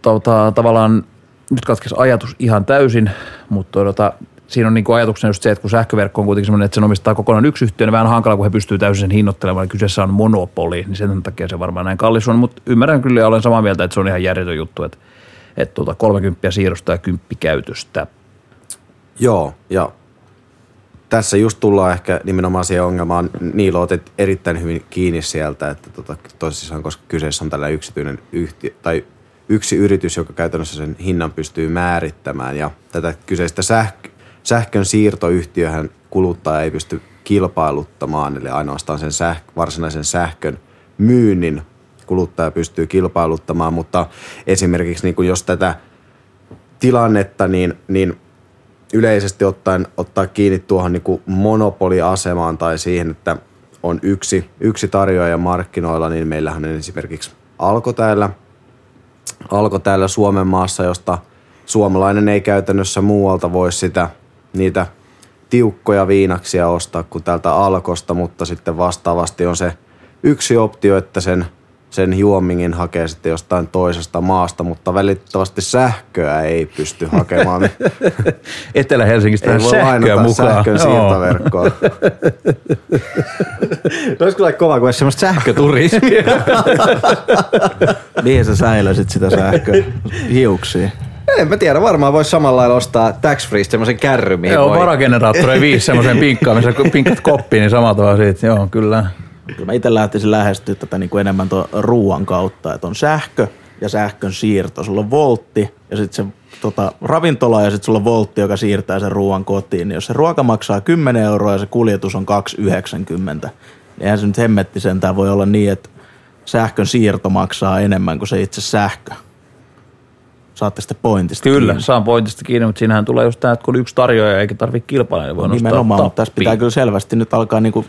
tota, tavallaan nyt katkesi ajatus ihan täysin, mutta tota, siinä on niinku ajatuksena just se, että kun sähköverkko on kuitenkin semmoinen, että sen omistaa kokonaan yksi yhtiö, niin vähän hankala, kun he pystyy täysin sen hinnoittelemaan. Kyseessä on monopoli, niin sen takia se varmaan näin kallis on. Mutta ymmärrän kyllä ja olen samaa mieltä, että se on ihan järjetön juttu, että, että tuota 30 siirrosta ja 10 käytöstä. Joo, ja tässä just tullaan ehkä nimenomaan siihen ongelmaan. Niillä otet erittäin hyvin kiinni sieltä, että tota, tosissaan, koska kyseessä on tällä yksityinen yhtiö, tai yksi yritys, joka käytännössä sen hinnan pystyy määrittämään. Ja tätä kyseistä sähkö, sähkön siirtoyhtiöhän kuluttaja ei pysty kilpailuttamaan, eli ainoastaan sen säh, varsinaisen sähkön myynnin kuluttaja pystyy kilpailuttamaan, mutta esimerkiksi niin kuin jos tätä tilannetta, niin, niin yleisesti ottaen ottaa kiinni tuohon niin kuin monopoliasemaan tai siihen, että on yksi, yksi tarjoaja markkinoilla, niin meillähän on esimerkiksi Alko täällä, Alko täällä Suomen maassa, josta suomalainen ei käytännössä muualta voi sitä, niitä tiukkoja viinaksia ostaa kuin täältä Alkosta, mutta sitten vastaavasti on se yksi optio, että sen sen juomingin hakee sitten jostain toisesta maasta, mutta välittömästi sähköä ei pysty hakemaan. Etelä-Helsingistä ei voi sähköä mukaan. sähkön siirtoverkkoa. olisi kyllä kova, kun olisi semmoista sähköturismia. Mihin sä säilöisit sitä sähköä? Hiuksiin. En mä tiedä, varmaan voisi samalla lailla ostaa tax free semmoisen kärry, mihin Joo, voi... varageneraattori viisi semmoisen pinkkaan, missä pinkkat koppiin, niin samalla tavalla siitä. Joo, kyllä. Kyllä mä itse lähtisin lähestyä tätä niin kuin enemmän tuon ruuan kautta, että on sähkö ja sähkön siirto. Sulla on voltti ja sitten se tota, ravintola ja sitten sulla on voltti, joka siirtää sen ruoan kotiin. Niin jos se ruoka maksaa 10 euroa ja se kuljetus on 2,90, niin eihän se nyt hemmetti sentään voi olla niin, että sähkön siirto maksaa enemmän kuin se itse sähkö. Saatte sitten pointista Kyllä, kiinni. saan pointista kiinni, mutta siinähän tulee just tämä, että kun yksi tarjoaja eikä tarvitse kilpailla, niin voi nostaa Nimenomaan, mutta tässä pitää kyllä selvästi nyt alkaa niinku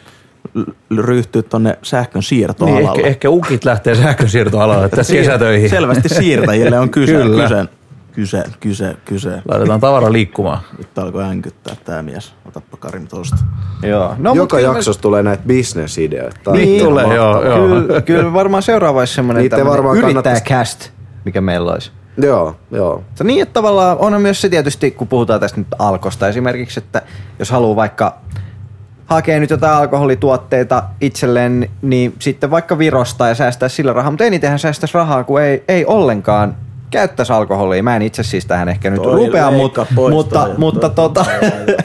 ryhtyä tonne sähkön Niin, siirtoalalle. ehkä, ehkä ukit lähtee sähkönsiirtoalalle tässä kesätöihin. Selvästi siirtäjille on kyse. Kyllä. kyse. Kyse, kyse, kyse. Laitetaan tavara liikkumaan. Nyt alkoi änkyttää tää mies. Otappa Karim tosta. Joo. No, Joka jaksossa tulee näitä bisnesideoita. Niin tulee, joo, joo. Kyllä, kyllä varmaan seuraava olisi semmoinen Niitä varmaan kannattais- yrittäjäcast, mikä meillä olisi. Joo, joo. Se niin, että tavallaan onhan myös se tietysti, kun puhutaan tästä nyt alkosta esimerkiksi, että jos haluaa vaikka hakee nyt jotain alkoholituotteita itselleen, niin sitten vaikka Virosta ja säästää sillä rahaa, mutta enitenhän säästäisi rahaa, kun ei, ei ollenkaan käyttäisi alkoholia. Mä en itse siis tähän ehkä nyt Toi rupea, mutta, pois mutta, toi, mutta, toi, tota,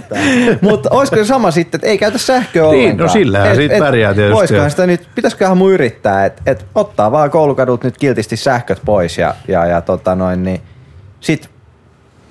mutta olisiko se sama sitten, että ei käytä sähköä Niin, ollenkaan? no sillähän siitä pärjää tietysti. Voisikohan sitä nyt, pitäisiköhän mun yrittää, että et ottaa vaan koulukadut nyt kiltisti sähköt pois ja, ja, ja tota noin, niin sit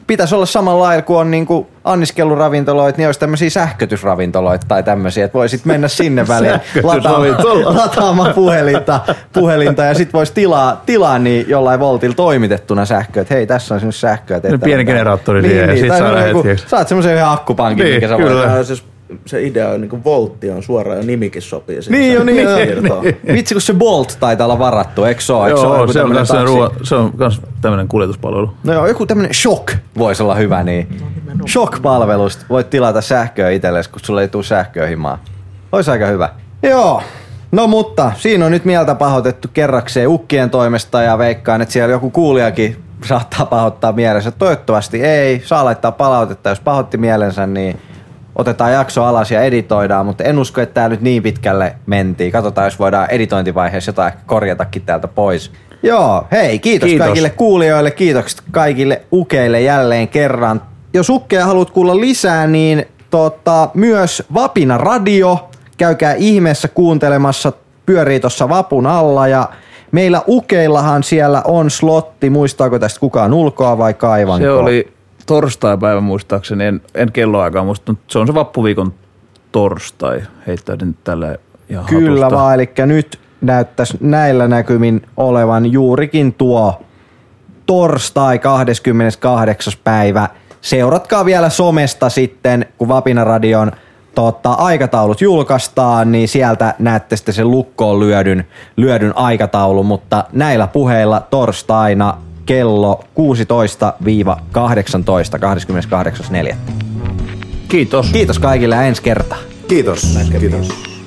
pitäisi olla samalla lailla kuin on niinku anniskeluravintoloita, niin olisi tämmöisiä sähkötysravintoloita tai tämmöisiä, että voisit mennä sinne väliin lataamaan, lataamaan puhelinta, puhelinta ja sitten voisi tilaa, tilaa niin jollain voltilla toimitettuna sähköä, että hei tässä on sinun sähköä. No, pieni generaattori niin, siihen ja niin, sit tai saadaan hetkeksi. Saat semmoisen yhden akkupankin, Niin, mikä sä voit siis se idea on niinku voltti on suoraan ja nimikin sopii siihen. Niin jo, niin sähkösiirtoon. Vitsi kun se Bolt taitaa olla varattu, eikö se ole? Joo, se on, kans taksi? ruoa, se on kans tämmönen kuljetuspalvelu. No joo, joku tämmönen shock voisi olla hyvä, niin shock-palvelusta voit tilata sähköä itsellesi, kun sulle ei tule sähköä himaa. Olisi aika hyvä. Joo. No mutta, siinä on nyt mieltä pahoitettu kerrakseen ukkien toimesta ja veikkaan, että siellä joku kuulijakin saattaa pahoittaa mielensä. Toivottavasti ei. Saa laittaa palautetta, jos pahoitti mielensä, niin otetaan jakso alas ja editoidaan, mutta en usko, että tämä nyt niin pitkälle mentiin. Katsotaan, jos voidaan editointivaiheessa jotain korjatakin täältä pois. Joo, hei, kiitos, Kiitos. kaikille kuulijoille, kiitokset kaikille ukeille jälleen kerran. Jos ukkeja haluat kuulla lisää, niin tota, myös Vapina Radio, käykää ihmeessä kuuntelemassa, pyörii tuossa vapun alla ja meillä ukeillahan siellä on slotti, muistaako tästä kukaan ulkoa vai kaivanko? Se oli torstai-päivä muistaakseni, en, en kelloaikaa muista, mutta se on se vappuviikon torstai, heittäydin tällä ihan Kyllä hatusta. vaan, eli nyt näyttäisi näillä näkymin olevan juurikin tuo torstai 28. päivä. Seuratkaa vielä somesta sitten, kun Vapina Radion tota, aikataulut julkaistaan, niin sieltä näette sitten sen lukkoon lyödyn, lyödyn aikataulun, mutta näillä puheilla torstaina kello 16-18, 28.4. Kiitos. Kiitos kaikille ja ensi kertaa. Kiitos. Kiitos.